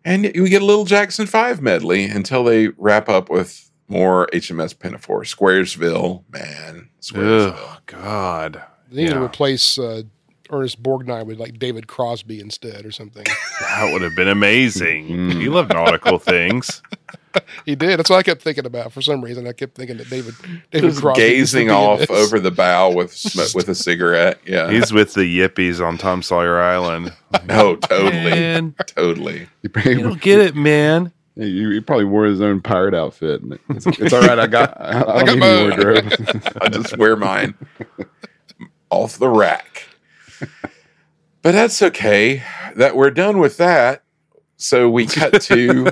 And we get a little Jackson Five medley until they wrap up with more HMS Pinafore, Squaresville, man, Squaresville. oh God. they need to replace uh, Ernest Borgnine with like David Crosby instead or something. (laughs) That would have been amazing. Mm. He loved nautical things. (laughs) he did. That's what I kept thinking about. For some reason, I kept thinking that David David Just Crosby gazing off this. over the bow with sm- with a cigarette. Yeah, He's with the Yippies on Tom Sawyer Island. no, (laughs) oh, totally, Man, totally. you don't get it, man. He, he probably wore his own pirate outfit. It's, it's all right. I got. I, I got don't mine. wardrobe. I just wear mine off the rack. But that's okay. That we're done with that. So we cut to (laughs)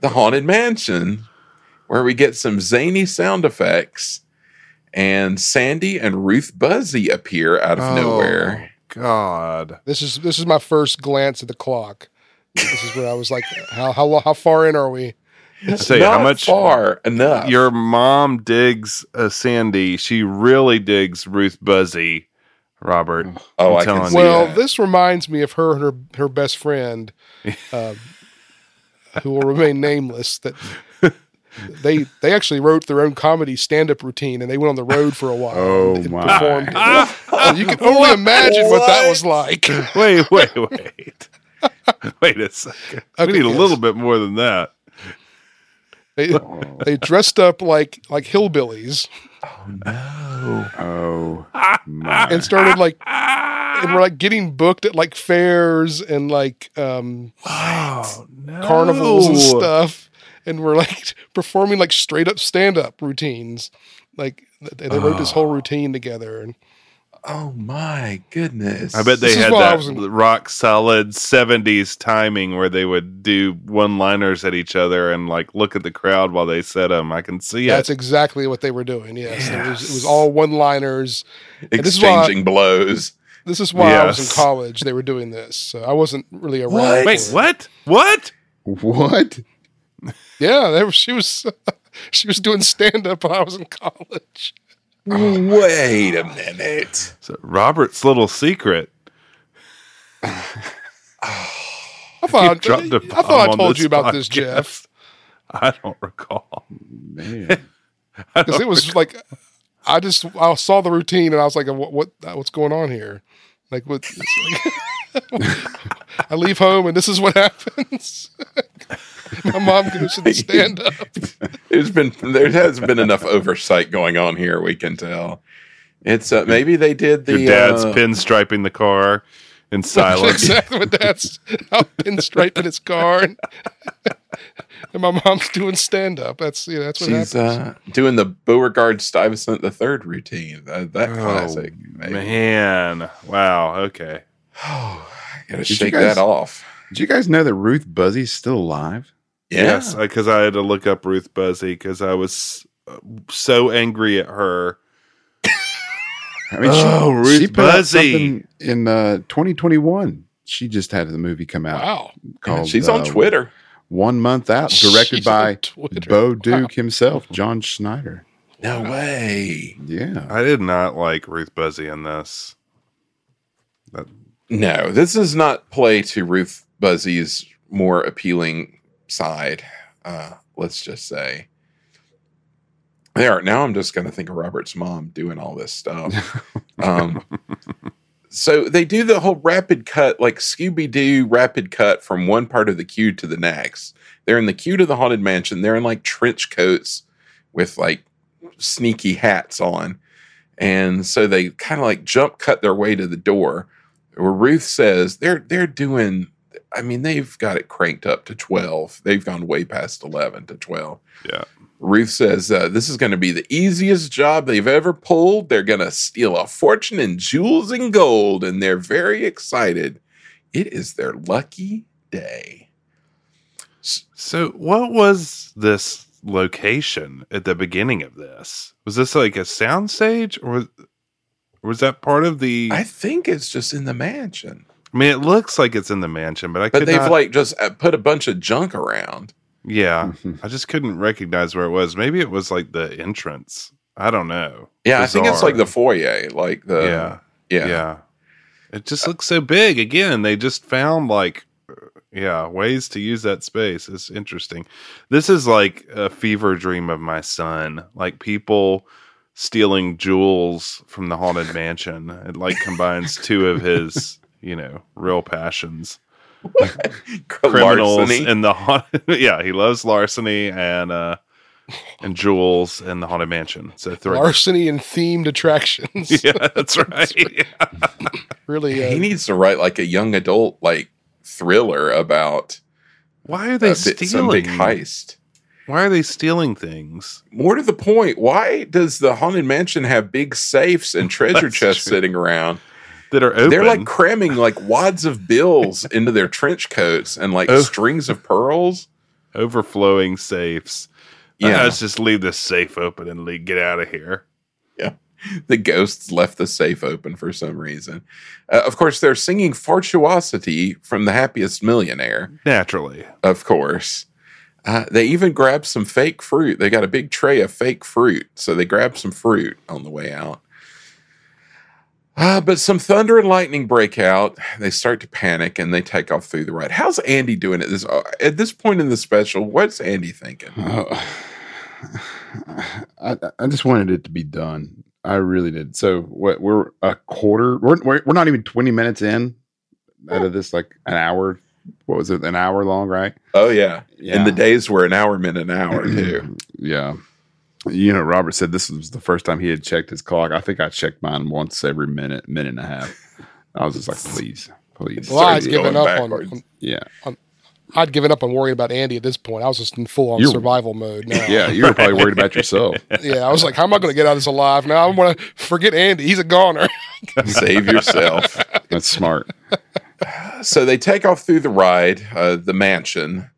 the haunted mansion where we get some zany sound effects and Sandy and Ruth Buzzi appear out of nowhere. God. This is this is my first glance at the clock. This is where I was like, (laughs) how how how far in are we? I tell you how much far enough. your mom digs uh, Sandy. She really digs Ruth Buzzi, Robert. oh, I'm I can telling see. Well, that. this reminds me of her and her her best friend, (laughs) uh, who will remain nameless. That they they actually wrote their own comedy stand up routine, and they went on the road for a while. Oh, and my. Performed. And (laughs) you can only imagine what that was like. (laughs) Wait, wait, wait. wait a second. Okay, we need a little bit more than that. They, they dressed up like like hillbillies Oh, my. and started like and were like getting booked at like fairs and like um Oh, no. carnivals and stuff and we're like (laughs) performing like straight up stand up routines like they, they wrote this whole routine together and oh my goodness. I bet they This had that was in- rock solid 70s timing where they would do one liners at each other and like look at the crowd while they said them. I can see that's it. exactly what they were doing yes, It, was, it was all one liners this is why- exchanging blows. this is why i was in college they were doing this so i wasn't really around What? Wait, what? What? what? yeah they were, she was (laughs) she was doing stand up when i was in college Wait a minute. So Robert's little secret. I thought, dropped a I, thought bomb I on told you about this. Jeff, I don't recall. Man. because it was like I just I saw the routine and I was like, what, what what's going on here? Like what? like- (laughs) I leave home and this is what (laughs) happens. (laughs) My mom goes to the stand up. There's been there has been enough oversight going on here. We can tell. It's uh, maybe they did the Your dad's uh, pinstriping the car in silence. (laughs) exactly what that's out pinstriping his car, and, and my mom's doing stand up. That's yeah, that's what She's happens. uh, doing the Beauregard Stuyvesant the third routine. Uh, that Oh, classic. maybe. man. Wow. Okay. Oh (sighs) gotta you shake guys- that off. Did you guys know that Ruth Buzzi's still alive? Yeah. Yes, because I had to look up Ruth Buzzi because I was uh, so angry at her. I mean, Oh, Ruth she put out Buzzy. something in uh, 2021. She just had the movie come out. Wow, Called, She's on uh, Twitter. One month out, (laughs) directed She's by. Bo Duke himself, John Schneider. No way. Yeah. I did not like Ruth Buzzi in this. That, No, this does not play to Ruth Buzzi's more appealing side. Uh, let's just say. There. Now I'm just going to think of Robert's mom doing all this stuff. um, (laughs) so they do the whole rapid cut, like Scooby Doo rapid cut from one part of the queue to the next. They're in the queue to the haunted mansion. They're in like trench coats with like sneaky hats on. And so they kind of like jump cut their way to the door where Ruth says they're they're doing I mean they've got it cranked up to 12. They've gone way past 11 to 12. yeah. Ruth says uh, this is going to be the easiest job they've ever pulled. They're going to steal a fortune in jewels and gold, and they're very excited. It is their lucky day. So, what was this location at the beginning of this? Was this like a soundstage, or was, was that part of the? I I, think it's just in the mansion, I mean, it looks like it's in the mansion, but I but they've not, like just uh, put a bunch of junk around. Yeah, mm-hmm. I just couldn't recognize where it was. Maybe it was like the entrance. I don't know. Yeah, I think it's like the foyer, like the yeah, yeah. yeah. It just uh, looks so big. Again, they just found like yeah, ways to use that space. It's interesting. This is like a fever dream of my son. Like people stealing jewels from the haunted mansion. It like combines two of his, (laughs) you know, real passions. (laughs) Criminals Larceny. in the haunted (laughs) yeah, he loves larceny and uh and jewels in the haunted mansion. So three. larceny and themed attractions. (laughs) Yeah, that's right. Really, he uh, needs to write like a young adult like thriller about Why are a they bit- some stealing? big heist. Why are they stealing things? More to the point, why does the haunted mansion have big safes and treasure chests true. sitting around? That are open. They're like cramming like wads of bills (laughs) into their trench coats and like Oh. strings of pearls. overflowing safes. Yeah. Yeah, let's just leave this safe open and le- get out of here. Yeah, the ghosts left the safe open for some reason. Uh, of course, they're singing Fortuosity from The Happiest Millionaire. Naturally, Of course. Uh, they even grabbed some fake fruit. They got a big tray of fake fruit. So they grabbed some fruit on the way out. Uh, but some thunder and lightning break out. They start to panic and they take off through the ride. How's Andy doing at this uh, at this point in the special? What's Andy thinking? (sighs) Oh, I, I just wanted it to be done. I really did. So what? We're a quarter. We're we're, we're not even twenty minutes in out of this like an hour. What was it? An hour long, right? Oh yeah. Yeah. And the days were an hour, minute, an hour too. (clears throat) Yeah. You know, Robert said this was the first time he had checked his clock. I think I checked mine once every minute, minute and a half. I was just like, please, please. well, I'd starts given going up on, backwards. on. yeah. I'd given up on worrying about Andy at this point. I was just in full on You're- survival mode now. Yeah. You were probably worried about (laughs) yourself. yeah. I was like, how am I going to get out of this alive? Now I'm going to forget Andy. He's a goner. (laughs) Save yourself. That's smart. so they take off through the ride, uh, the mansion.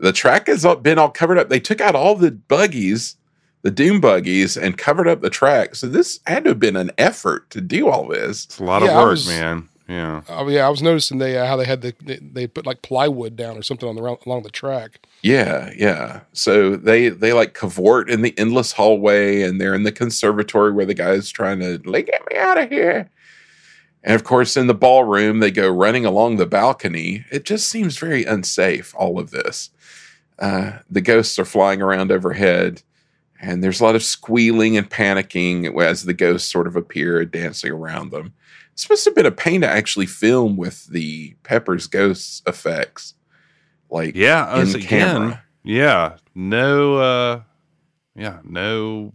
The track has been all covered up. They took out all the buggies, the doom buggies, and covered up the track. So this had to have been an effort to do all this. it's a lot Yeah, of work, was- man. Yeah. Oh yeah, I was noticing they uh, how they had the they, they put like plywood down or something on the along the track. Yeah, yeah. So they they like cavort in the endless hallway, and they're in the conservatory where the guy's trying to like get me out of here. And of course, in the ballroom, they go running along the balcony. It just seems very unsafe. All of this. Uh, the ghosts are flying around overhead, and there's a lot of squealing and panicking as the ghosts sort of appear, dancing around them. This must have been a pain to actually film with the Pepper's ghosts effects. Like Yeah. in again, camera. yeah. No, uh, yeah, no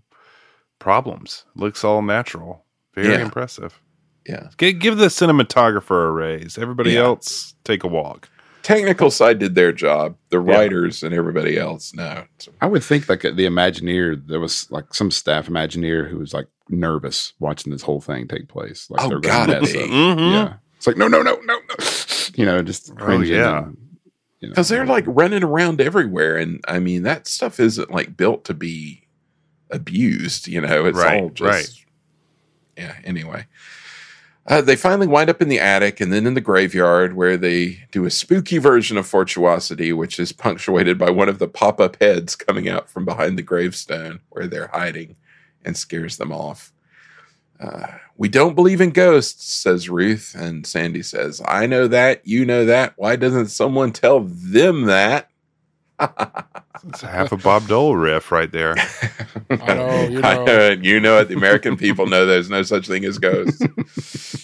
problems. Looks all natural. Very Yeah. impressive. Yeah. G- give the cinematographer a raise. Everybody Yeah. else take a walk. Technical side did their job. The Yeah. writers and everybody else, no. I would think like the Imagineer, there was like some staff Imagineer who was like nervous watching this whole thing take place. Like Oh, they're gonna gotta be. up. Mhm. Yeah, it's like no, no, no, no, no. (laughs) You know, just Oh, yeah. and, you know. Because they're like running around everywhere, and I mean that stuff isn't like built to be abused. You know, it's Right, all just right. yeah. Anyway, uh, they finally wind up in the attic and then in the graveyard where they do a spooky version of Fortuosity, which is punctuated by one of the pop-up heads coming out from behind the gravestone where they're hiding and scares them off. Uh, we don't believe in ghosts, says Ruth, and Sandy says, "I know that. You know that. Why doesn't someone tell them that?" It's half a Bob Dole riff right there. I know, (laughs) you I know. know it. You know it. The American people know there's no such thing as ghosts.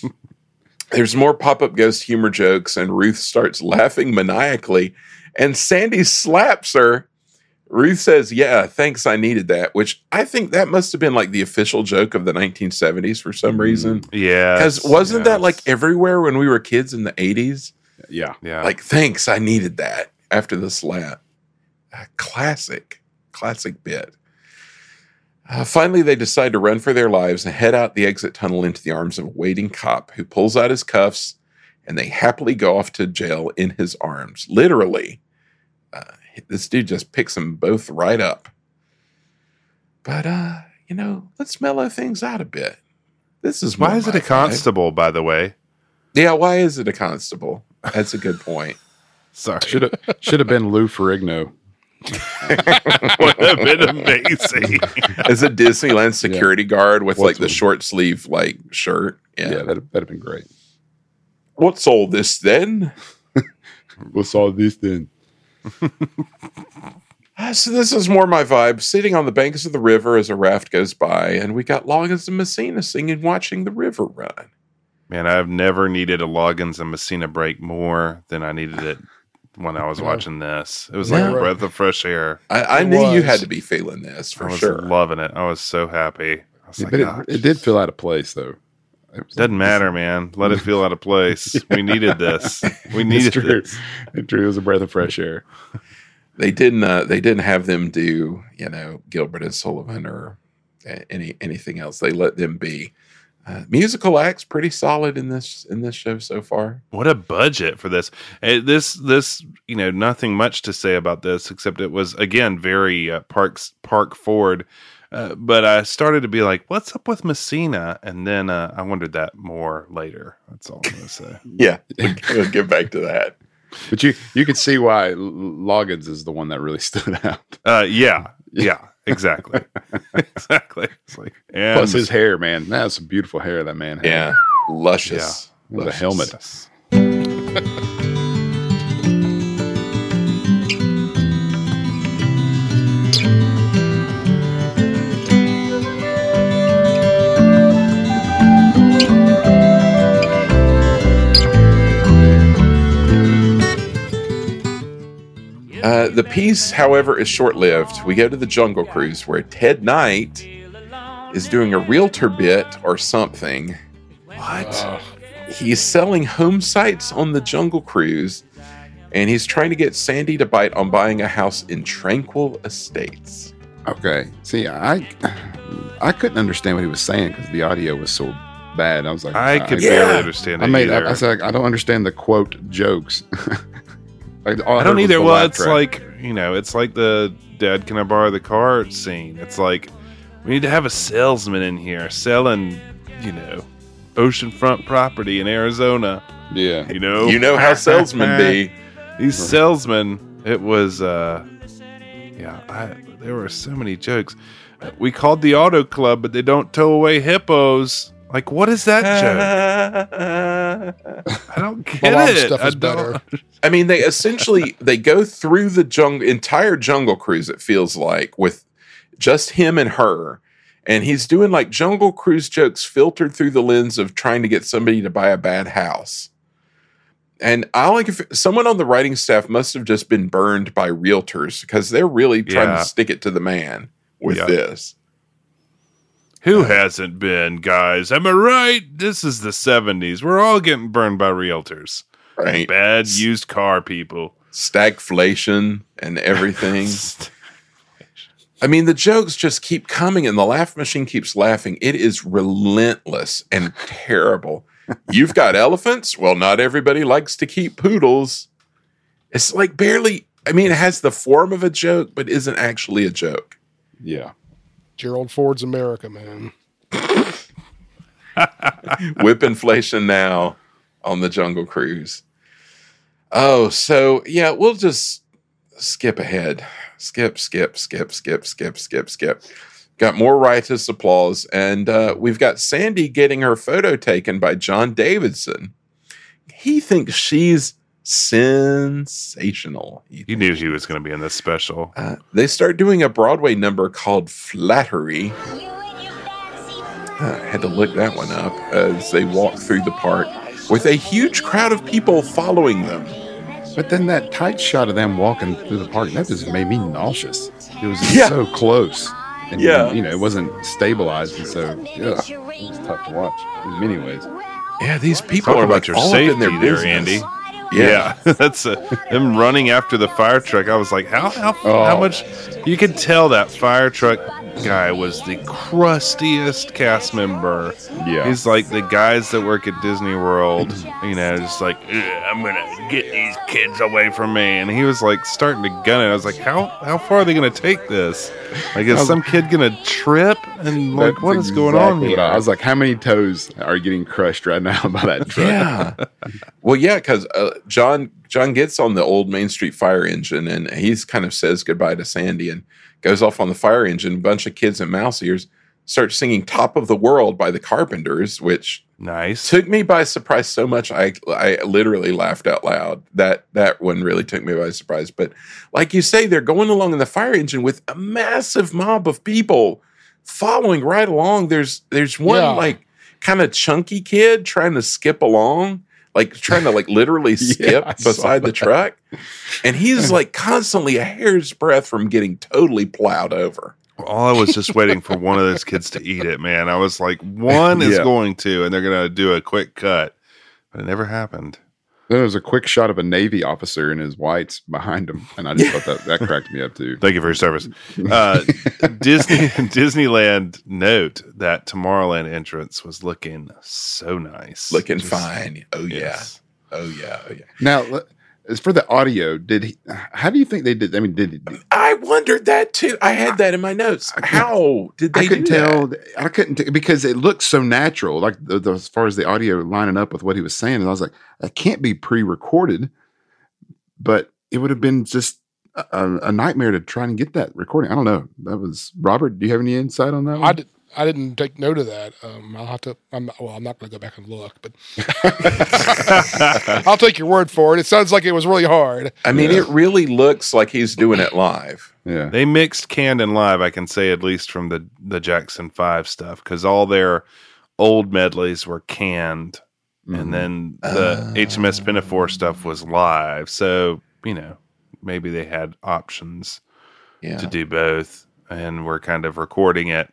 (laughs) there's more pop up ghost humor jokes, and Ruth starts laughing maniacally, and Sandy slaps her. Ruth says, Yeah, thanks. I needed that, which I think that must have been like the official joke of the 1970s for some mm, reason. Yeah. Because wasn't that like everywhere when we were kids in the 80s? yeah, yeah. Like, thanks, I needed that after the slap. A classic, classic bit. Uh, finally, they decide to run for their lives and head out the exit tunnel into the arms of a waiting cop who pulls out his cuffs and they happily go off to jail in his arms. Literally. Uh, this dude just picks them both right up. But, uh, you know, let's mellow things out a bit. This is Why is it a vibe. constable, by the way? Yeah, why is it a constable? That's a good point. (laughs) Sorry. should have should have been Lou Ferrigno. (laughs) Would have been amazing. (laughs) As a Disneyland security guard with like the with- short sleeve like shirt. Yeah, Yeah. that'd, that'd have been great. What's all this then? (laughs) What's all this then? So this is more my vibe. Sitting on the banks of the river as a raft goes by, and we got Loggins and Messina singing, watching the river run. Man, I've never needed a Loggins and Messina break more than I needed it when I was watching this. It was like Yeah. a breath of fresh air. I, I It knew you was. had to be feeling this for I was sure. loving it. I was so happy. I was like, but "Ah, it, it did feel out of place though. It was- doesn't matter, man. Let it feel out of place. (laughs) We needed this. We It's needed true. this. It true. It was a breath of fresh air. they didn't. Uh, they didn't have them do you know Gilbert and Sullivan or a- any anything else. They let them be. Uh, musical acts pretty solid in this in this show so far. What a budget for this. Uh, this this you know nothing much to say about this except it was again very uh, Parks Park Ford. Uh, but I started to be like, "What's up with Messina?" And then uh, I wondered that more later. That's all I'm gonna say. (laughs) Yeah, we'll, (laughs) we'll get back to that. But you you can see why L- Loggins is the one that really stood (laughs) out. Uh, yeah, yeah, exactly, (laughs) exactly. It's like, and Plus his hair, man. That's some beautiful hair that man had. Yeah, luscious. With a Luscious. helmet. (laughs) Uh, the piece, however, is short lived. We go to the Jungle Cruise where Ted Knight is doing a realtor bit or something. What? He's selling home sites on the Jungle Cruise and he's trying to get Sandy to bite on buying a house in Tranquil Estates. Okay. See, I I couldn't understand what he was saying because the audio was so bad. I was like, I could Yeah. barely understand it I made. I, either. I was like, I don't understand the quote jokes. (laughs) all I don't either. Well, it's track. like you know, it's like the "Dad, can I borrow the car?" scene. It's like we need to have a salesman in here selling, you know, oceanfront property in Arizona. Yeah. You know, You know how salesmen be. (laughs) These salesmen, it was, uh, yeah, I, there were so many jokes. We called the auto club, but they don't tow away hippos. Like, what is that joke? (laughs) I don't get Milan's it. stuff I is don't- better. I mean, they essentially (laughs) they go through the jungle entire jungle cruise. It feels like with just him and her, and he's doing like jungle cruise jokes filtered through the lens of trying to get somebody to buy a bad house. And I like if someone on the writing staff must have just been burned by realtors because they're really trying Yeah. to stick it to the man with Yeah. this. Who hasn't been, guys? Am I right? This is the 70s. We're all getting burned by realtors. Right. Bad used car people. stagflation and everything. (laughs) I mean, the jokes just keep coming and the laugh machine keeps laughing. It is relentless and terrible. You've got elephants? Well, not everybody likes to keep poodles. It's like barely, I mean, it has the form of a joke, but isn't actually a joke. Yeah. Gerald Ford's America, man. (laughs) Whip inflation now on the Jungle Cruise. Oh, so yeah, we'll just skip ahead. Skip, skip, skip, skip, skip, skip, skip. Got more riotous applause, and uh, we've got Sandy getting her photo taken by John Davidson. He thinks she's sensational. He You knew he was going to be in this special. uh, they start doing a Broadway number called Flattery. Uh, I had to look that one up as they walk through the park with a huge crowd of people following them. But then that tight shot of them walking through the park, that just made me nauseous. It was Yeah. so close. And, Yeah. You know, it wasn't stabilized. And so, yeah, it was tough to watch in many ways. Yeah, these people Talk are about like your all safety in their there, business. Andy. Yeah. Yeah, (laughs) that's uh, a, them running after the fire truck. I was like, how how, how Oh. much? You could tell that fire truck guy was the crustiest cast member. Yeah. he's like the guys that work at Disney World. You know, just like I'm gonna get these kids away from me, and he was like starting to gun it. I was like, how how far are they gonna take this? Like, is some kid gonna trip? And like, That's what is going on here? I, I was like, how many toes are getting crushed right now (laughs) by that truck? Yeah. (laughs) well, yeah, because uh, John John gets on the old Main Street fire engine and he's kind of says goodbye to Sandy and goes off on the fire engine. A bunch of kids in mouse ears start singing "Top of the World" by the Carpenters, which nice. took me by surprise so much I I literally laughed out loud. That that one really took me by surprise. But like you say, they're going along in the fire engine with a massive mob of people following right along. There's there's one Yeah. like kind of chunky kid trying to skip along. Like trying to like literally (laughs) skip I saw beside the truck. And he's (laughs) like constantly a hair's breadth from getting totally plowed over. All I was just waiting for one of those kids to eat it, man. I was like, one is going to, and they're going to do a quick cut. But it never happened. There was a quick shot of a Navy officer in his whites behind him. And I just thought that, that cracked me up too. Thank you for your service. Uh, Disney (laughs) Disneyland note that Tomorrowland entrance was looking so nice. Looking Just- fine. Oh yeah. Yes. Oh yeah. Oh yeah. Now, le- as for the audio, did he, how do you think they did? I mean, did I wondered that too. I had that in my notes. How did they I couldn't do that? tell. I couldn't t- because it looked so natural. Like the, the, as far as the audio lining up with what he was saying, and I was like, that can't be pre-recorded. But it would have been just a, a nightmare to try and get that recording. I don't know. That was Robert. Do you have any insight on that? One? I did. I didn't take note of that. Um, I'll have to. I'm not, well. I'm not going to go back and look, but (laughs) I'll take your word for it. It sounds like it was really hard. I mean, it really looks like he's doing it live. Yeah. They mixed canned and live, I can say at least from the the Jackson 5 stuff cuz all their old medleys were canned Mhm. and then the HMS Pinafore stuff was live. So, you know, maybe they had options Yeah. to do both and we're kind of recording it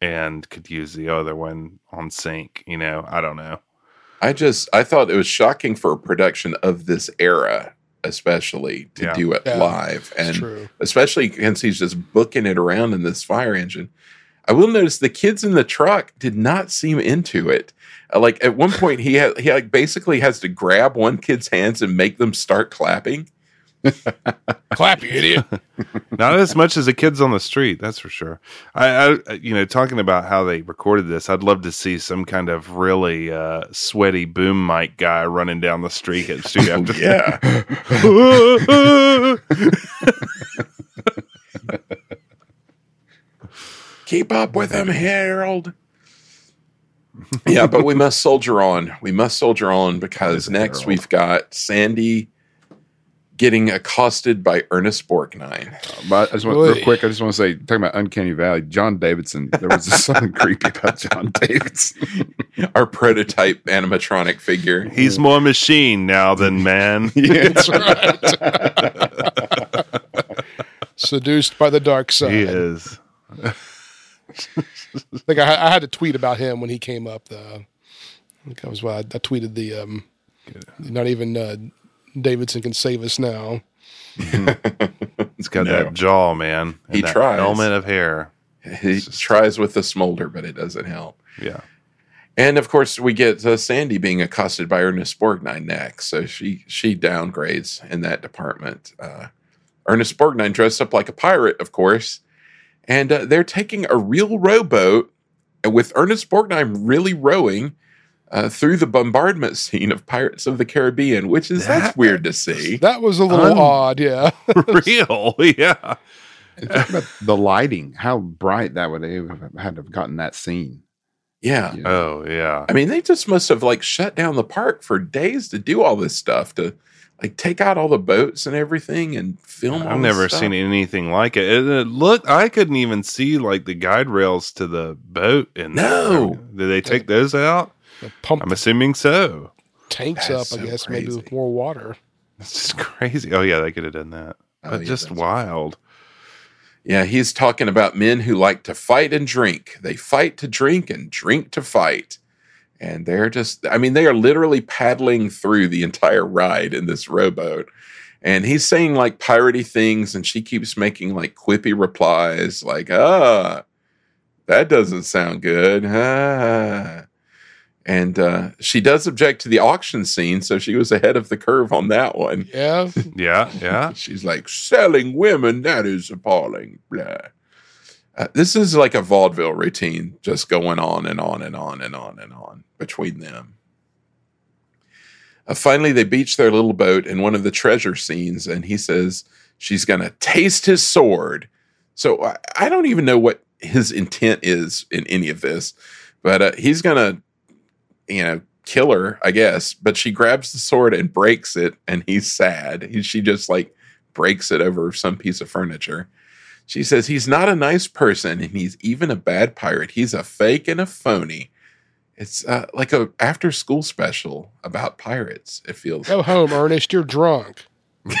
and could use the other one on sync, you know. I don't know. I just I thought it was shocking for a production of this era, especially to Yeah. do it Yeah, live, and true. especially since he's just booking it around in this fire engine. I will notice the kids in the truck did not seem into it. Uh, like at one point, he had he like basically has to grab one kid's hands and make them start clapping. Clap, you idiot. (laughs) Not as much as the kids on the street, that's for sure. I, I, you know, talking about how they recorded this, I'd love to see some kind of really uh, sweaty boom mic guy running down the street at (laughs) studio after. Yeah. (laughs) Keep up with him, Harold. yeah, but we must soldier on. We must soldier on because next Harold. we've got Sandy getting accosted by Ernest Borgnine. But I just want Boy. real quick. I just want to say, talking about Uncanny Valley, John Davidson. There was something (laughs) creepy about John Davidson. (laughs) our prototype animatronic figure. He's more machine now than man. (laughs) yeah, That's right. Seduced by the dark side. he is. I think I, I had to tweet about him when he came up. Though. I think that was why I, I tweeted the um, not even uh, Davidson can save us now. (laughs) He's got No. that jaw, man. and He that tries. Helmet of hair. He tries with the smolder, but it doesn't help. Yeah. And of course, we get uh, Sandy being accosted by Ernest Borgnine next. So she she downgrades in that department. Uh, Ernest Borgnine dressed up like a pirate, of course, and uh, they're taking a real rowboat with Ernest Borgnine really rowing uh, through the bombardment scene of Pirates of the Caribbean, which is that's weird to see. That was a little Un- odd, yeah. (laughs) (laughs) Real. Yeah. Talk about the lighting, how bright that would have had to have gotten that scene. Yeah. You know? Oh, yeah. I mean, they just must have like shut down the park for days to do all this stuff to like take out all the boats and everything and film. I've this never stuff. seen anything like it. it. it looked, I couldn't even see like the guide rails to the boat. And No. there. did they take those out? Pump I'm assuming so. tanks That's up, I so guess, maybe with more water. It's just crazy. Oh yeah, they could have done that. Oh, but yeah, just that's- wild. Yeah, he's talking about men who like to fight and drink. They fight to drink and drink to fight. And they're just, I mean, they are literally paddling through the entire ride in this rowboat. And he's saying like piratey things, and she keeps making like quippy replies, like, ah, that doesn't sound good. (laughs) Ah. And uh, she does object to the auction scene, so she was ahead of the curve on that one. (laughs) (laughs) Yeah. Yeah, yeah. (laughs) She's like, selling women, that is appalling. Blah. Uh, this is like a vaudeville routine just going on and on and on and on and on between them. Uh, finally, they beach their little boat in one of the treasure scenes, and he says she's going to taste his sword. So I, I don't even know what his intent is in any of this, but uh, he's going to, you know, kill her, I guess. But she grabs the sword and breaks it, and he's sad. He, she just like breaks it over some piece of furniture. She says he's not a nice person, and he's even a bad pirate. He's a fake and a phony. It's uh, like a after school special about pirates. It feels. Go home, Ernest. You're drunk. (laughs)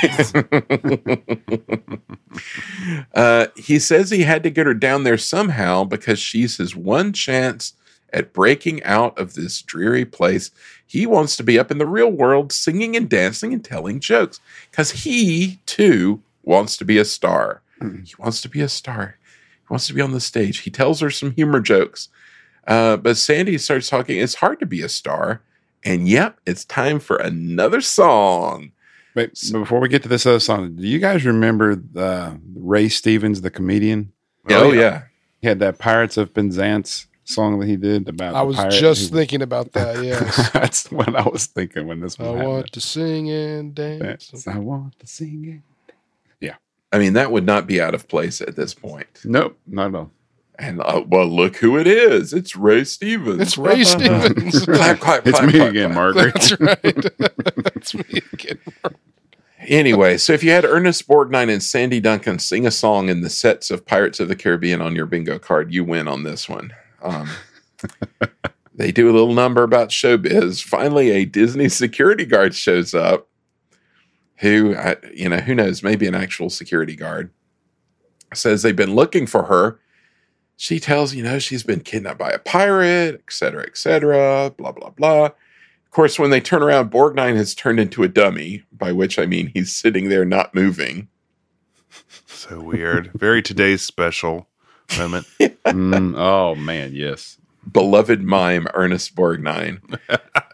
uh, he says he had to get her down there somehow because she's his one chance at breaking out of this dreary place. He wants to be up in the real world singing and dancing and telling jokes because he too wants to be a star. He wants to be a star. He wants to be on the stage. He tells her some humor jokes. Uh, but Sandy starts talking. It's hard to be a star. And yep, it's time for another song. But before we get to this other song, do you guys remember uh, Ray Stevens, the comedian? Oh, yeah. He had that Pirates of Penzance song that he did about. I was pirate just who- thinking about that. (laughs) Yes. That's what I was thinking when this I one want to sing and dance. That's- I want to sing it. I mean, that would not be out of place at this point. Nope, not at all. And uh, well, look who it is. It's Ray Stevens. It's Ray (laughs) Stevens. clap, clap, It's clap, me clap, again, clap. Margaret. That's right. (laughs) That's me again. Anyway, so if you had Ernest Borgnine and Sandy Duncan sing a song in the sets of Pirates of the Caribbean on your bingo card, you win on this one. Um, they do a little number about showbiz. Finally, a Disney security guard shows up. Who, you know, who knows? Maybe an actual security guard says they've been looking for her. She tells, you know, she's been kidnapped by a pirate, et cetera, et cetera, blah, blah, blah. Of course, when they turn around, Borgnine has turned into a dummy, by which I mean he's sitting there not moving. So weird. Very today's special moment. (laughs) Mm, oh man, yes. beloved mime Ernest Borgnine.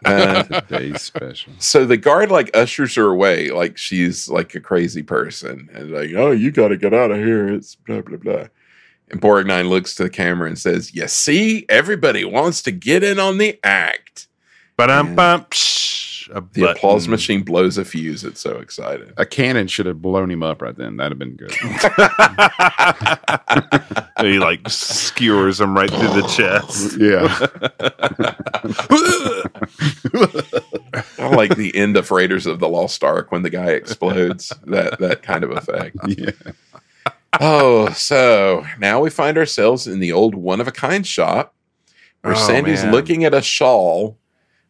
Uh, (laughs) Today's special. so the guard like ushers her away like she's like a crazy person and like, oh, you got to get out of here. It's blah blah blah. And Borgnine looks to the camera and says, "You see, everybody wants to get in on the act." But um, bum, psh, a The applause machine blows a fuse. It's so excited. A cannon should have blown him up right then. That'd have been good. (laughs) he like skewers him right through the chest. (laughs) yeah. (laughs) I like the end of Raiders of the Lost Ark when the guy explodes. that that kind of effect. Yeah. Oh, so now we find ourselves in the old one of a kind shop where Oh, Sandy's man. looking at a shawl,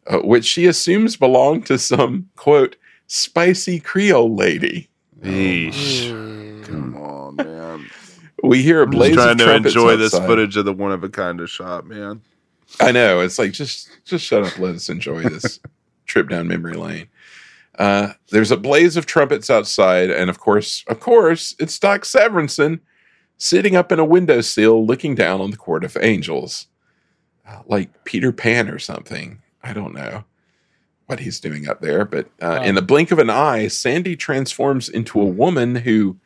uh, which she assumes belonged to some quote spicy Creole lady. Yeesh. Mm. Come on, man. (laughs) We hear a I'm just blaze trying of to trumpets enjoy this footage of the one of a kind of shot, man. I know it's like just just shut up. Let us enjoy this (laughs) trip down memory lane. Uh, there's a blaze of trumpets outside, and of course, of course, it's Doc Severinsen sitting up in a windowsill, looking down on the court of angels, uh, like Peter Pan or something. I don't know what he's doing up there, but uh, in the blink of an eye, Sandy transforms into a woman who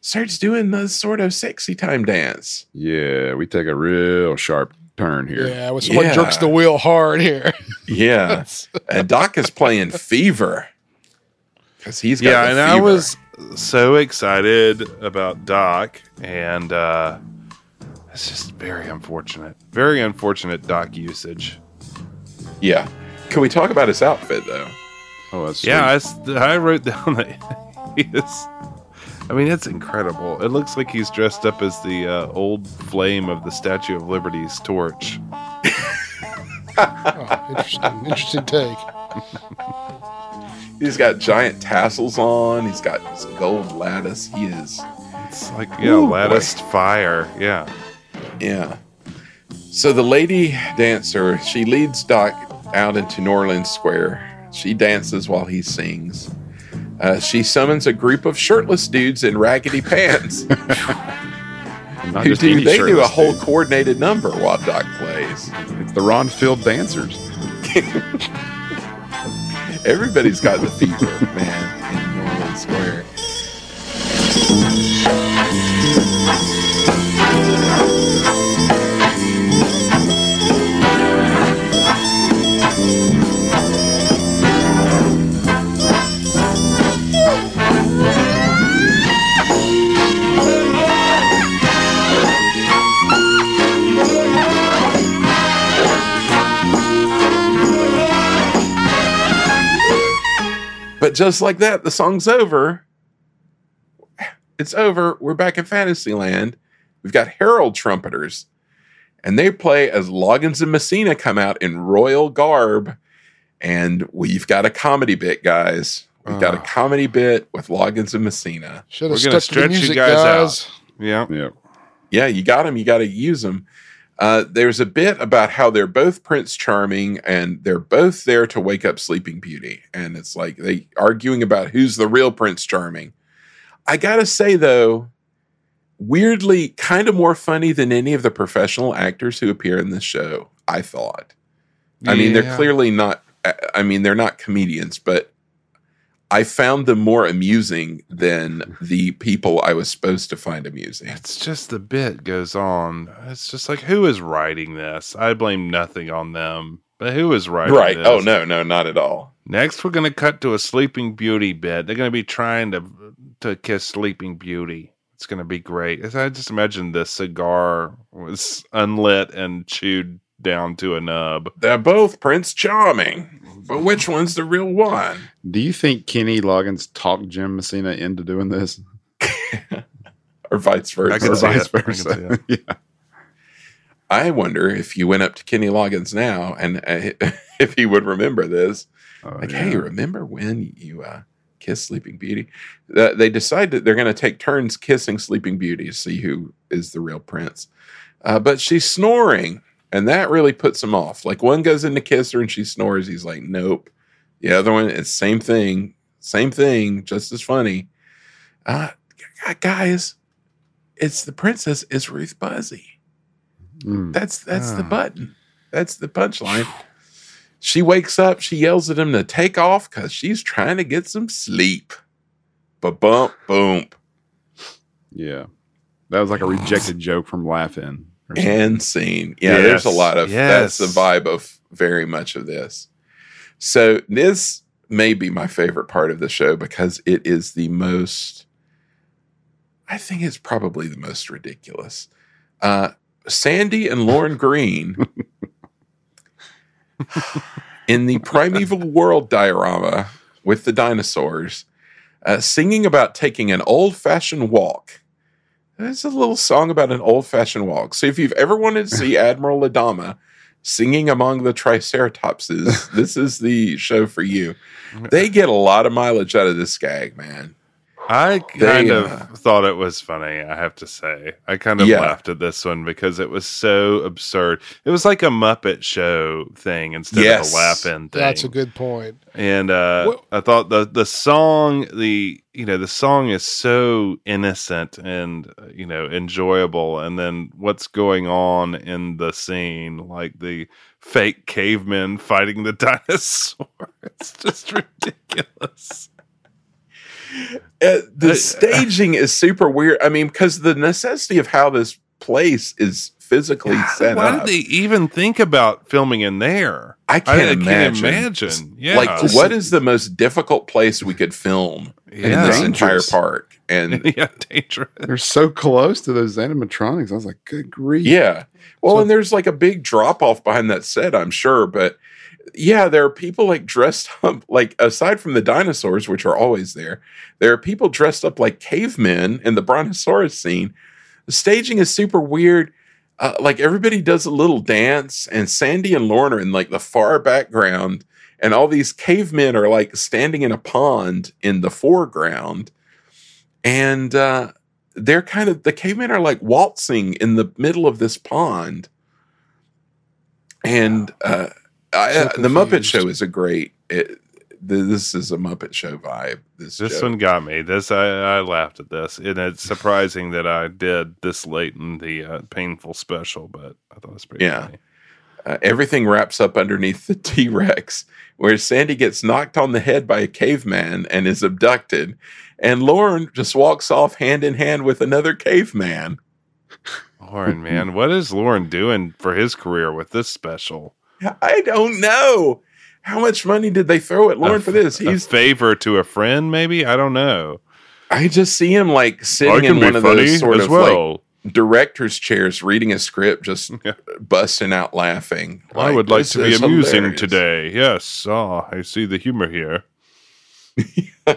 starts doing the sort of sexy time dance. Yeah, we take a real sharp turn here. Yeah, when someone Yeah. jerks the wheel hard here. (laughs) Yeah, and Doc is playing Fever because he's got yeah, the and I was so excited about Doc, and uh, it's just very unfortunate. Very unfortunate Doc usage. Yeah, can we talk about his outfit though? Oh, that's Yeah, I, sweet. s- I wrote (laughs) down that he is. I mean, it's incredible. It looks like he's dressed up as the uh, old flame of the Statue of Liberty's torch. Oh, interesting, interesting take. He's got giant tassels on. He's got this gold lattice. He is, It's like yeah, Ooh, boy. latticed fire. Yeah, yeah. So the lady dancer, she leads Doc out into New Orleans Square. She dances while he sings. Uh, she summons a group of shirtless dudes in raggedy pants. (laughs) (laughs) Who do they do a whole dude. coordinated number while Doc plays? It's the Ron Field dancers. (laughs) Everybody's got the fever, man, in New Orleans Square. But just like that, the song's over. It's over. We're back in Fantasyland. We've got herald trumpeters, and they play as Loggins and Messina come out in royal garb. And we've got a comedy bit, guys. We've got a Ah. comedy bit with Loggins and Messina. Should We're gonna stuck to the stretch you music, guys out. yeah. Yeah. Yeah, you got them. You got to use them. Uh, there's a bit about how they're both Prince Charming and they're both there to wake up Sleeping Beauty. And it's like they arguing about who's the real Prince Charming. I got to say, though, weirdly, kind of more funny than any of the professional actors who appear in this show, I thought. I mean, they're clearly not, I mean, they're not comedians, but I found them more amusing than the people I was supposed to find amusing. It's just the bit goes on. It's just like who is writing this? I blame nothing on them. But who is writing Right. this? Oh, no, no, not at all. Next we're gonna cut to a Sleeping Beauty bit. They're gonna be trying to to kiss Sleeping Beauty. It's gonna be great. I just imagine the cigar was unlit and chewed down to a nub. They're both Prince Charming, but which one's the real one? Do you think Kenny Loggins talked Jim Messina into doing this? (laughs) Or vice versa? I can Or see vice it. I can versa? see it. (laughs) yeah. I wonder if you went up to Kenny Loggins now and uh, (laughs) if he would remember this. Oh, Like, yeah. hey, remember when you uh, kissed Sleeping Beauty? Uh, they decide that they're going to take turns kissing Sleeping Beauty to see who is the real prince. Uh, but she's snoring, and that really puts him off. Like, one goes in to kiss her and she snores. He's like, nope. The other one, it's same thing, same thing, just as funny. Uh, guys, it's the princess is Ruth Buzzi. Mm. That's that's the Ah. button. That's the punchline. She wakes up, she yells at him to take off because she's trying to get some sleep. Ba bump, boom. Yeah. That was like a rejected joke from Laugh-In. or something. And scene. Yeah, there's a lot of that's the vibe of very much of this. So this may be my favorite part of the show because it is the most I think it's probably the most ridiculous. Uh Sandy and Lorne Greene (laughs) in the primeval world diorama with the dinosaurs uh, singing about taking an old-fashioned walk there's a little song about an old fashioned walk. So if you've ever wanted to see (laughs) Admiral Adama singing among the Triceratopses, this is the show for you. They get a lot of mileage out of this gag, man. I They, kind uh, of thought it was funny. I have to say, I kind of Yeah. laughed at this one because it was so absurd. It was like a Muppet Show thing instead Yes. of a Laugh-In thing. That's a good point. And uh, Well- I thought the the song, the you know, the song is so innocent and uh, you know enjoyable, and then what's going on in the scene, like the fake cavemen fighting the (laughs) dinosaur, it's just ridiculous. Uh, the Uh, staging is super weird. I mean, because the necessity of how this place is physically set Why up. Why did they even think about filming in there? I can't I can't imagine. imagine. Yeah. Like, what is the most difficult place we could film in Yeah. this entire park? And (laughs) yeah, dangerous. They're so close to those animatronics. I was like, good grief. Yeah. Well, So- and there's like a big drop off behind that set, I'm sure. But yeah, there are people like dressed (laughs) up, like aside from the dinosaurs, which are always there, there are people dressed up like cavemen in the Brontosaurus scene. The staging is super weird. Uh, like everybody does a little dance, and Sandy and Lorne are in like the far background, and all these cavemen are like standing in a pond in the foreground. And uh, they're kind of the cavemen are like waltzing in the middle of this pond and uh, I, So the muppet show is a great it, this is a muppet show vibe this, This one got me. This I, I laughed at this, and it's (laughs) surprising that I did this late in the uh, painful special, but I thought it was pretty Yeah. funny. uh, everything wraps up underneath the (laughs) t-rex where sandy gets knocked on the head by a caveman and is abducted and lorne just walks off hand in hand with another caveman Lorne, man, what is Lorne doing for his career with this special? I don't know how much money did they throw at lorne A- for this a he's favor to a friend, maybe. I don't know. i just see him like sitting in one of those sort of like director's chairs reading a script, just (laughs) Yeah. busting out laughing. I would like to be amusing hilarious. today. Yes. Ah, I see the humor here. (laughs)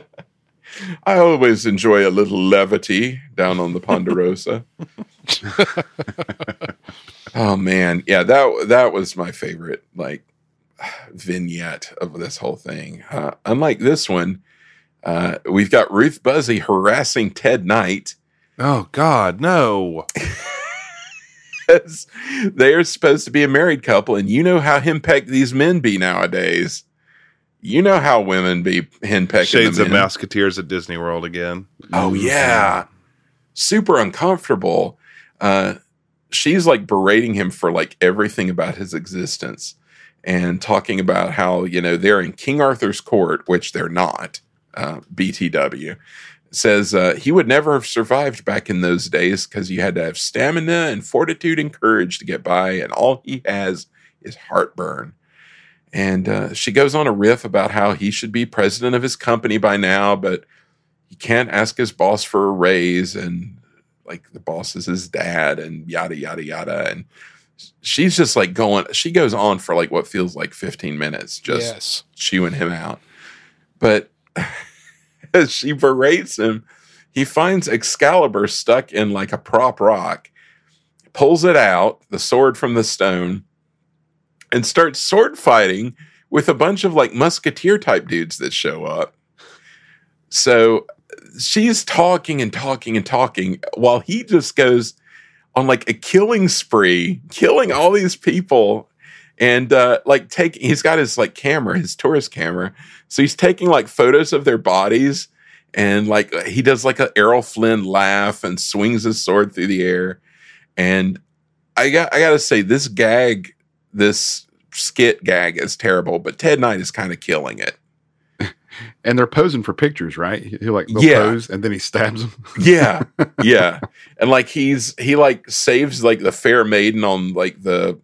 I always enjoy a little levity down on the Ponderosa. (laughs) (laughs) oh man, yeah that that was my favorite like vignette of this whole thing. Uh, unlike this one, uh, we've got Ruth Buzzi harassing Ted Knight. Oh God, no! (laughs) they're supposed to be a married couple, and you know how henpecked these men be nowadays. You know how women be henpecking Shades of men. Mouseketeers at Disney World again. Oh yeah, super uncomfortable. Uh, she's like berating him for like everything about his existence, and talking about how you know they're in King Arthur's court, which they're not. Uh, BTW says uh, he would never have survived back in those days because you had to have stamina and fortitude and courage to get by, and all he has is heartburn. And uh, she goes on a riff about how he should be president of his company by now, but he can't ask his boss for a raise, and like the boss is his dad, and yada yada yada. And she's just like going. She goes on for like what feels like 15 minutes, just yes. chewing him out. But (laughs) as she berates him, he finds Excalibur stuck in like a prop rock, pulls it out, the sword from the stone, and starts sword fighting with a bunch of like musketeer type dudes that show up. So she's talking and talking and talking while he just goes on like a killing spree, killing all these people and uh like take he's got his like camera his tourist camera so he's taking like photos of their bodies and like he does like a errol flynn laugh and swings his sword through the air and i got i gotta say this gag this skit gag is terrible, but Ted Knight is kind of killing it. And they're posing for pictures, right? He, he like they'll Yeah. pose and then he stabs him. (laughs) Yeah, yeah, and like he's he like saves like the fair maiden on like the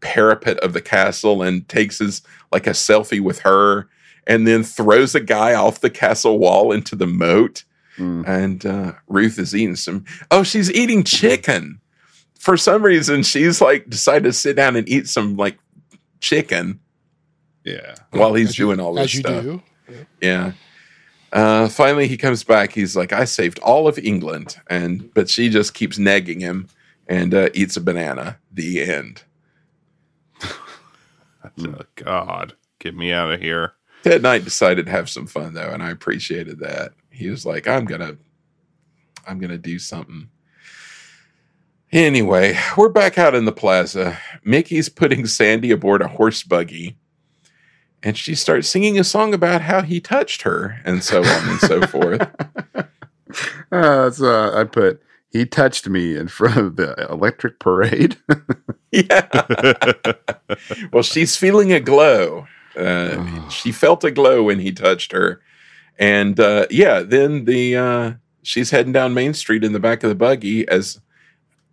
parapet of the castle and takes his like a selfie with her, and then throws a guy off the castle wall into the moat. Mm. And uh, Ruth is eating some. Oh, she's eating chicken. For some reason, she's like decided to sit down and eat some like chicken Yeah. while he's As you- doing all this as you stuff. do. Yeah. Uh, finally, he comes back. He's like, "I saved all of England," and but she just keeps nagging him and uh, eats a banana. The end. (laughs) Oh, God, get me out of here. Ted Knight decided to have some fun though, and I appreciated that. He was like, "I'm gonna, I'm gonna do something." Anyway, we're back out in the plaza. Mickey's putting Sandy aboard a horse buggy, and she starts singing a song about how he touched her, and so on and so (laughs) forth. Uh, uh, I put, he touched me in front of the electric parade. (laughs) Yeah. (laughs) well, she's feeling a glow. Uh, she felt a glow when he touched her, and uh, yeah, then the uh, she's heading down Main Street in the back of the buggy as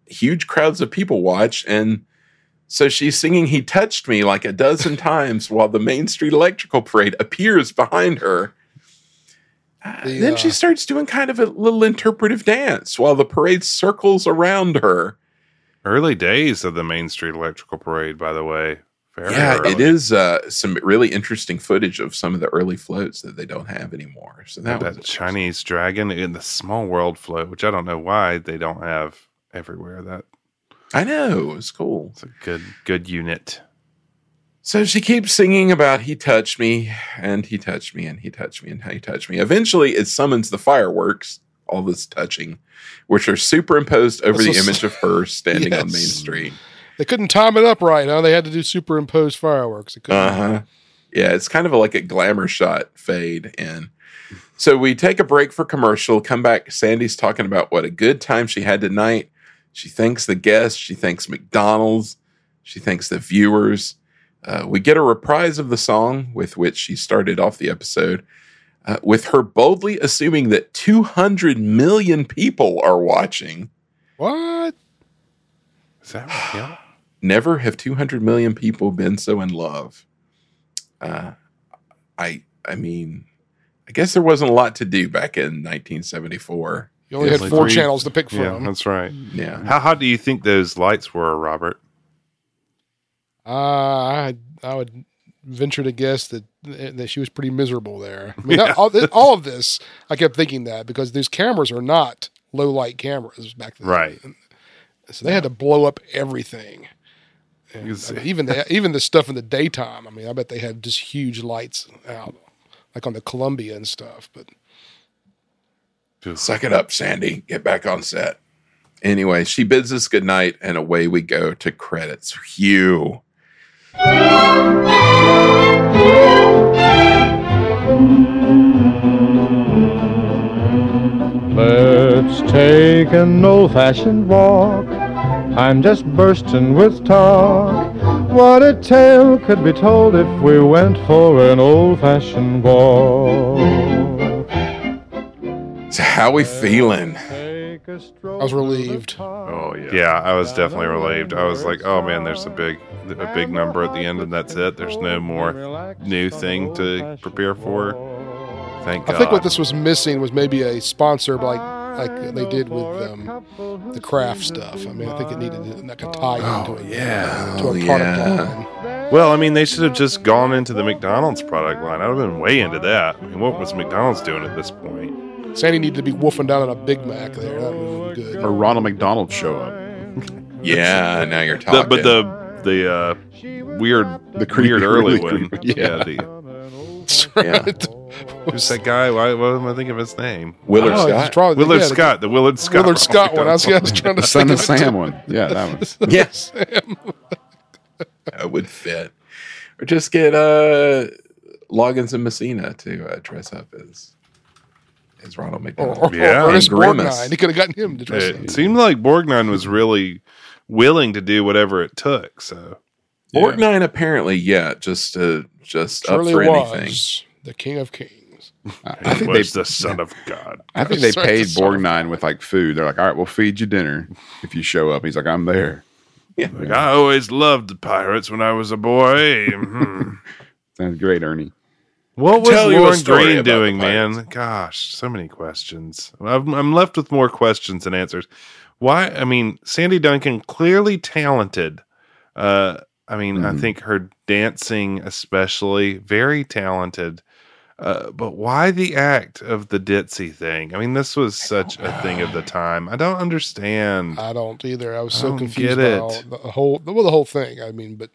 huge crowds of people watch, and so she's singing "He Touched Me" like a dozen times while the Main Street Electrical Parade appears behind her. Uh, then uh, she starts doing kind of a little interpretive dance while the parade circles around her. Early days of the Main Street Electrical Parade, by the way. Very yeah, early. it is uh, some really interesting footage of some of the early floats that they don't have anymore. So that, That, Chinese dragon in the Small World float, which I don't know why they don't have everywhere. That I know it was cool. it's a good good unit. So she keeps singing about he touched me and he touched me and he touched me and he touched me. Eventually, it summons the fireworks. All this touching, which are superimposed over That's the what's- image of her standing on Main Street. They couldn't time it up right, huh? They had to do superimposed fireworks. They couldn't- Uh huh. Yeah, it's kind of a, like a glamour shot fade in. So we take a break for commercial, come back. Sandy's talking about what a good time she had tonight. She thanks the guests. She thanks McDonald's. She thanks the viewers. Uh, we get a reprise of the song with which she started off the episode, uh, with her boldly assuming that 200 million people are watching. What? Is that right? Yeah. (sighs) Never have 200 million people been so in love. Uh, I I mean, I guess there wasn't a lot to do back in 1974. You only had like four three- channels to pick from. Yeah, that's right. Yeah. How hot do you think those lights were, Robert? Uh, I I would venture to guess that that she was pretty miserable there. I mean, (laughs) that- all, this, all of this, I kept thinking that because these cameras are not low light cameras back then, Right. So they had to blow up everything. And, Because- I mean, even the even the stuff in the daytime. I mean, I bet they had just huge lights out, like on the Columbia and stuff. But Suck it up, Sandy. Get back on set. Anyway, she bids us goodnight, and away we go to credits. Hugh. Let's take an old fashioned walk. I'm just bursting with talk. What a tale could be told if we went for an old fashioned walk. So how we feeling? I was relieved. Oh yeah. Yeah, I was definitely relieved. I was like, oh man, there's a big a big number at the end, and that's it. There's no more new thing to prepare for. Thank God. I think what this was missing was maybe a sponsor like like they did with um, the craft stuff. I mean, I think it needed like a tie into it. yeah. To a Oh, product yeah. line. Well, I mean, they should have just gone into the McDonald's product line. I'd have been way into that. I mean, what was McDonald's doing at this point? Sandy needed to be wolfing down on a Big Mac there. That would good. Or Ronald McDonald show up. (laughs) Yeah, now you're The, but the the uh, weird, The creepy, weird early really one. creepy- (laughs) yeah. yeah. the, That's Yeah. (laughs) who's that guy? Why, what am I thinking of his name? Willard Oh, Scott. he's trying- Willard yeah, Scott. The Willard Scott. Willard Scott one. I was, I was trying to Son think of of Sam too. one. Yeah, that one. Yes, that would fit. Or just get uh, Loggins and Messina to uh, dress up as as Ronald McDonald. or, Yeah. or Ernest And Grimace. Borgnine. He could have gotten him to dress It up. seemed like Borgnine was really willing to do whatever it took. So Borgnine apparently, yeah, just uh, just Surely up for was anything. the king of kings. I, He I think was they. the son of God. (laughs) I think they paid the Borgnine with like food. They're like, all right, we'll feed you dinner if you show up. He's like, I'm there. Like, I always loved the pirates when I was a boy. Mhm. (laughs) Sounds great, Ernie. What was Tell you Lorne Greene doing, man? Gosh, so many questions. I'm, I'm left with more questions than answers. Why? I mean, Sandy Duncan clearly talented. Uh, I mean, I Mhm. think her dancing, especially, very talented. Uh, but why the act of the ditzy thing? I mean, this was such a thing of the (sighs) time. I don't understand. I don't either. I was I so don't confused get it. all, the whole well, the whole thing. I mean, but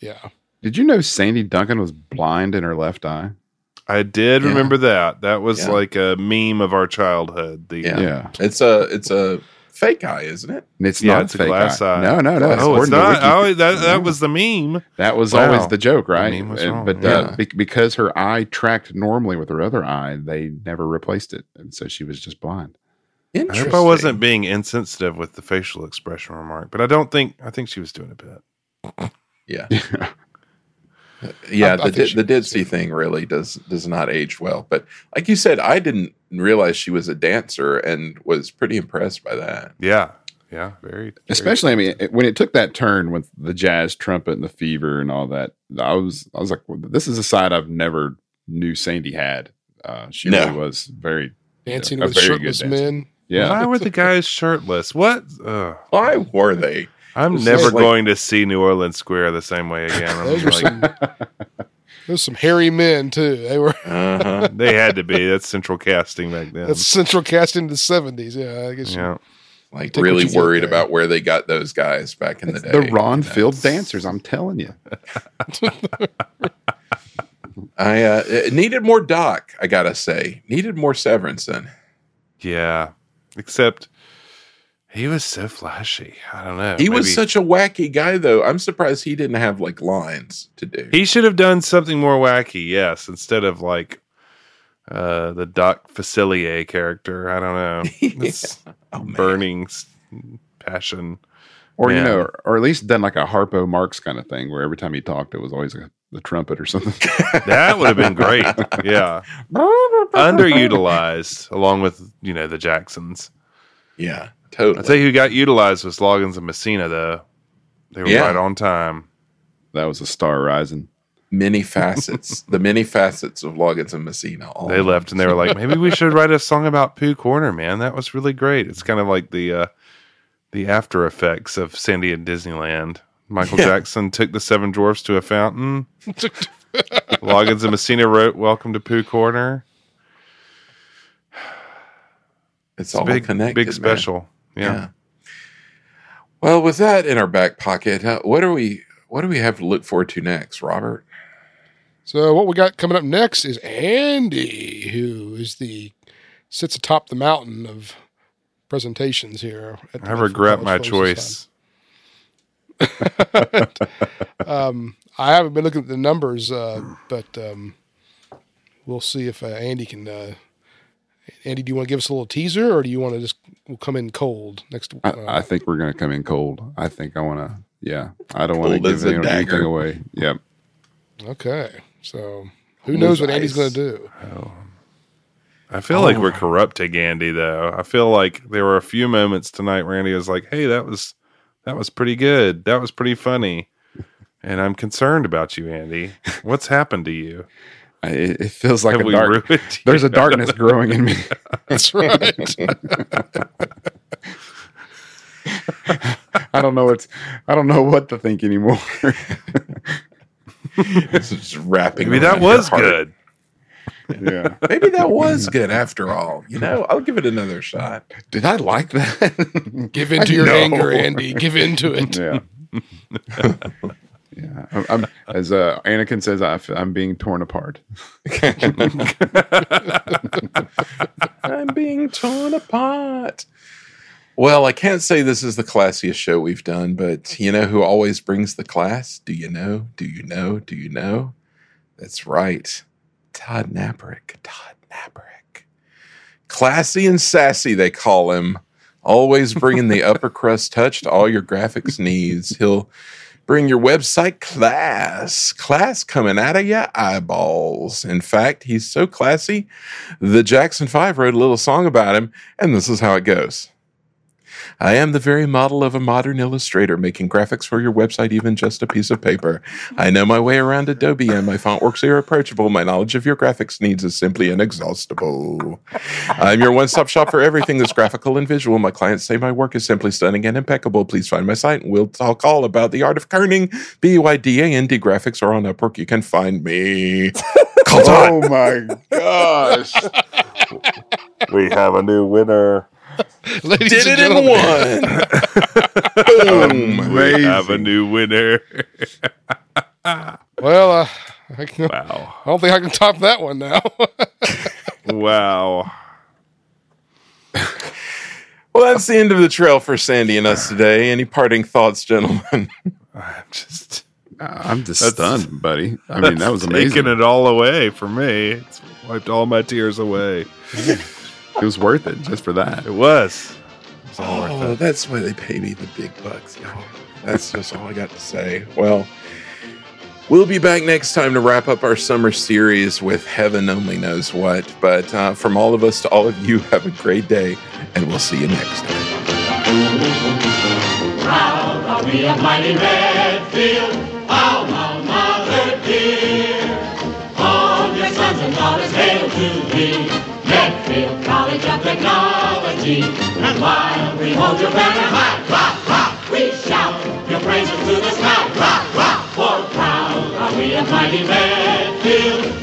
yeah, Did you know Sandy Duncan was blind in her left eye? I did Yeah. remember that. That was Yeah. like a meme of our childhood. The Yeah. Yeah. It's a it's a fake eye, isn't it? And It's Yeah, not it's a fake glass eye. No, no, no. oh, it's not. Oh, that that was the meme. That was Wow. always the joke, right? meme was wrong, But yeah. uh, be- because her eye tracked normally with her other eye, they never replaced it, and so she was just blind. I hope I wasn't being insensitive with the facial expression remark, but I don't think I think she was doing a bit. Yeah. (laughs) Yeah, I- I the think di- the was, ditzy thing really does does not age well. But like you said, I didn't realize she was a dancer and was pretty impressed by that. Yeah, yeah, very. very- Especially, I mean, it- when it took that turn with the jazz trumpet and the fever and all that, I was, I was like, well, this is a side I've never knew Sandy had. Uh, she No. really was very, dancing a with very shirtless dancer. men. yeah. Why were the guys shirtless? What? Ugh. Why were they? I'm It's never like- going to see New Orleans Square the same way again. I'm Those were like, (laughs) some. There's some hairy men too. They were. (laughs) Uh-huh. they had to be. That's central casting back then. That's central casting in the seventies. Yeah, I guess. you- yeah. like Take really worried about where they got those guys back in the day. the Ron you know? Field dancers, I'm telling you. (laughs) I uh, needed more Doc. I gotta say, needed more Severinsen. Yeah. Except he was so flashy. I don't know. He was such a wacky guy, though. I'm surprised he didn't have like lines to do. He should have done something more wacky, yes, instead of like uh the Doc Facilier character. I don't know. (laughs) It's Oh, burning passion. Or, you know, or at least done like a Harpo Marx kind of thing where every time he talked, it was always a, the trumpet or something. (laughs) That would have been great. Yeah. (laughs) Underutilized along with, you know, the Jacksons. Yeah, totally. tell you who got utilized was Loggins and Messina though. They were Yeah. right on time. that was a star rising. many facets, (laughs) the many facets of Loggins and Messina. all They left and they were like, maybe we should write a song about Pooh Corner, man. That was really great. It's kind of like the uh, the after effects of Sandy and Disneyland. Michael Yeah. Jackson took the Seven Dwarfs to a fountain. (laughs) Loggins and Messina wrote "Welcome to Pooh Corner." it's It's all big, connected, big man. Special. Yeah. Well, with that in our back pocket, uh, what are we? What do we have to look forward to next, Robert? So what we got coming up next is Andy, who is the sits atop the mountain of presentations here. At the I regret my choice. (laughs) Um, I haven't been looking at the numbers, uh, but um, we'll see if uh, Andy can. Andy, do you want to give us a little teaser, or do you want to just we'll come in cold next? I, uh, I think we're going to come in cold. I think I want to, yeah, I don't want to give a any- anything away. Yep. okay, so who Cold knows as what Andy's going to do? I feel like we're corrupting Andy, though. I feel like there were a few moments tonight where Andy was like, "Hey, that was that was pretty good. That was pretty funny." And I'm concerned about you, Andy. What's happened to you? I- It, it feels like Have a dark. There's a darkness (laughs) growing in me. (laughs) That's right. (laughs) I don't know what's. I don't know what to think anymore. It's just wrapping. Maybe that was good. yeah. Maybe that was good after all. You know, I'll give it another shot. Did I like that? Give into your No. anger, Andy. Give into it. Yeah. Yeah. I'm, I'm- as uh, Anakin says, I f- I'm being torn apart. (laughs) I'm being torn apart. Well, I can't say this is the classiest show we've done, but you know who always brings the class? Do you know? Do you know? Do you know? That's right. Todd Nabrick. Todd Nabrick. Classy and sassy, they call him. Always bringing the upper crust touch to all your graphics needs. He'll Bring your website class. Class coming out of your eyeballs. In fact, he's so classy, the Jackson 5 wrote a little song about him, and this is how it goes. I am the very model of a modern illustrator, making graphics for your website, even just a piece of paper. I know my way around Adobe, and my font works are approachable. My knowledge of your graphics needs is simply inexhaustible. I'm your one stop shop for everything that's graphical and visual. My clients say my work is simply stunning and impeccable. Please find my site, and we'll talk all about the art of kerning. B U I D A N D graphics or on Upwork. You can find me. Call time. Oh my gosh. (laughs) We have a new winner. (laughs) Ladies Did and it in one. (laughs) Boom. We have a new winner. (laughs) Well, uh, I, can, Wow. I don't think I can top that one now. Wow. Well, that's the end of the trail for Sandy and us today. Any parting thoughts, gentlemen? I'm just I'm just That's- stunned, buddy. I mean, that was taking amazing. it all away for me. It's wiped all my tears away. It was worth it just for that. It was. It's all worth Oh, it. that's why they pay me the big bucks, y'all. That's just all I got to say. Well, we'll be back next time to wrap up our summer series with heaven only knows what. But uh, from all of us to all of you, (laughs) have a great day, and we'll see you next time. Proud are we of mighty Medfield, our mother dear. All your sons and daughters hail to thee, Medfield College of Technology. And while we hold your banner high, rock, rock, we shout your praises to the sky, rock, rock. For proud are we of mighty Medfield.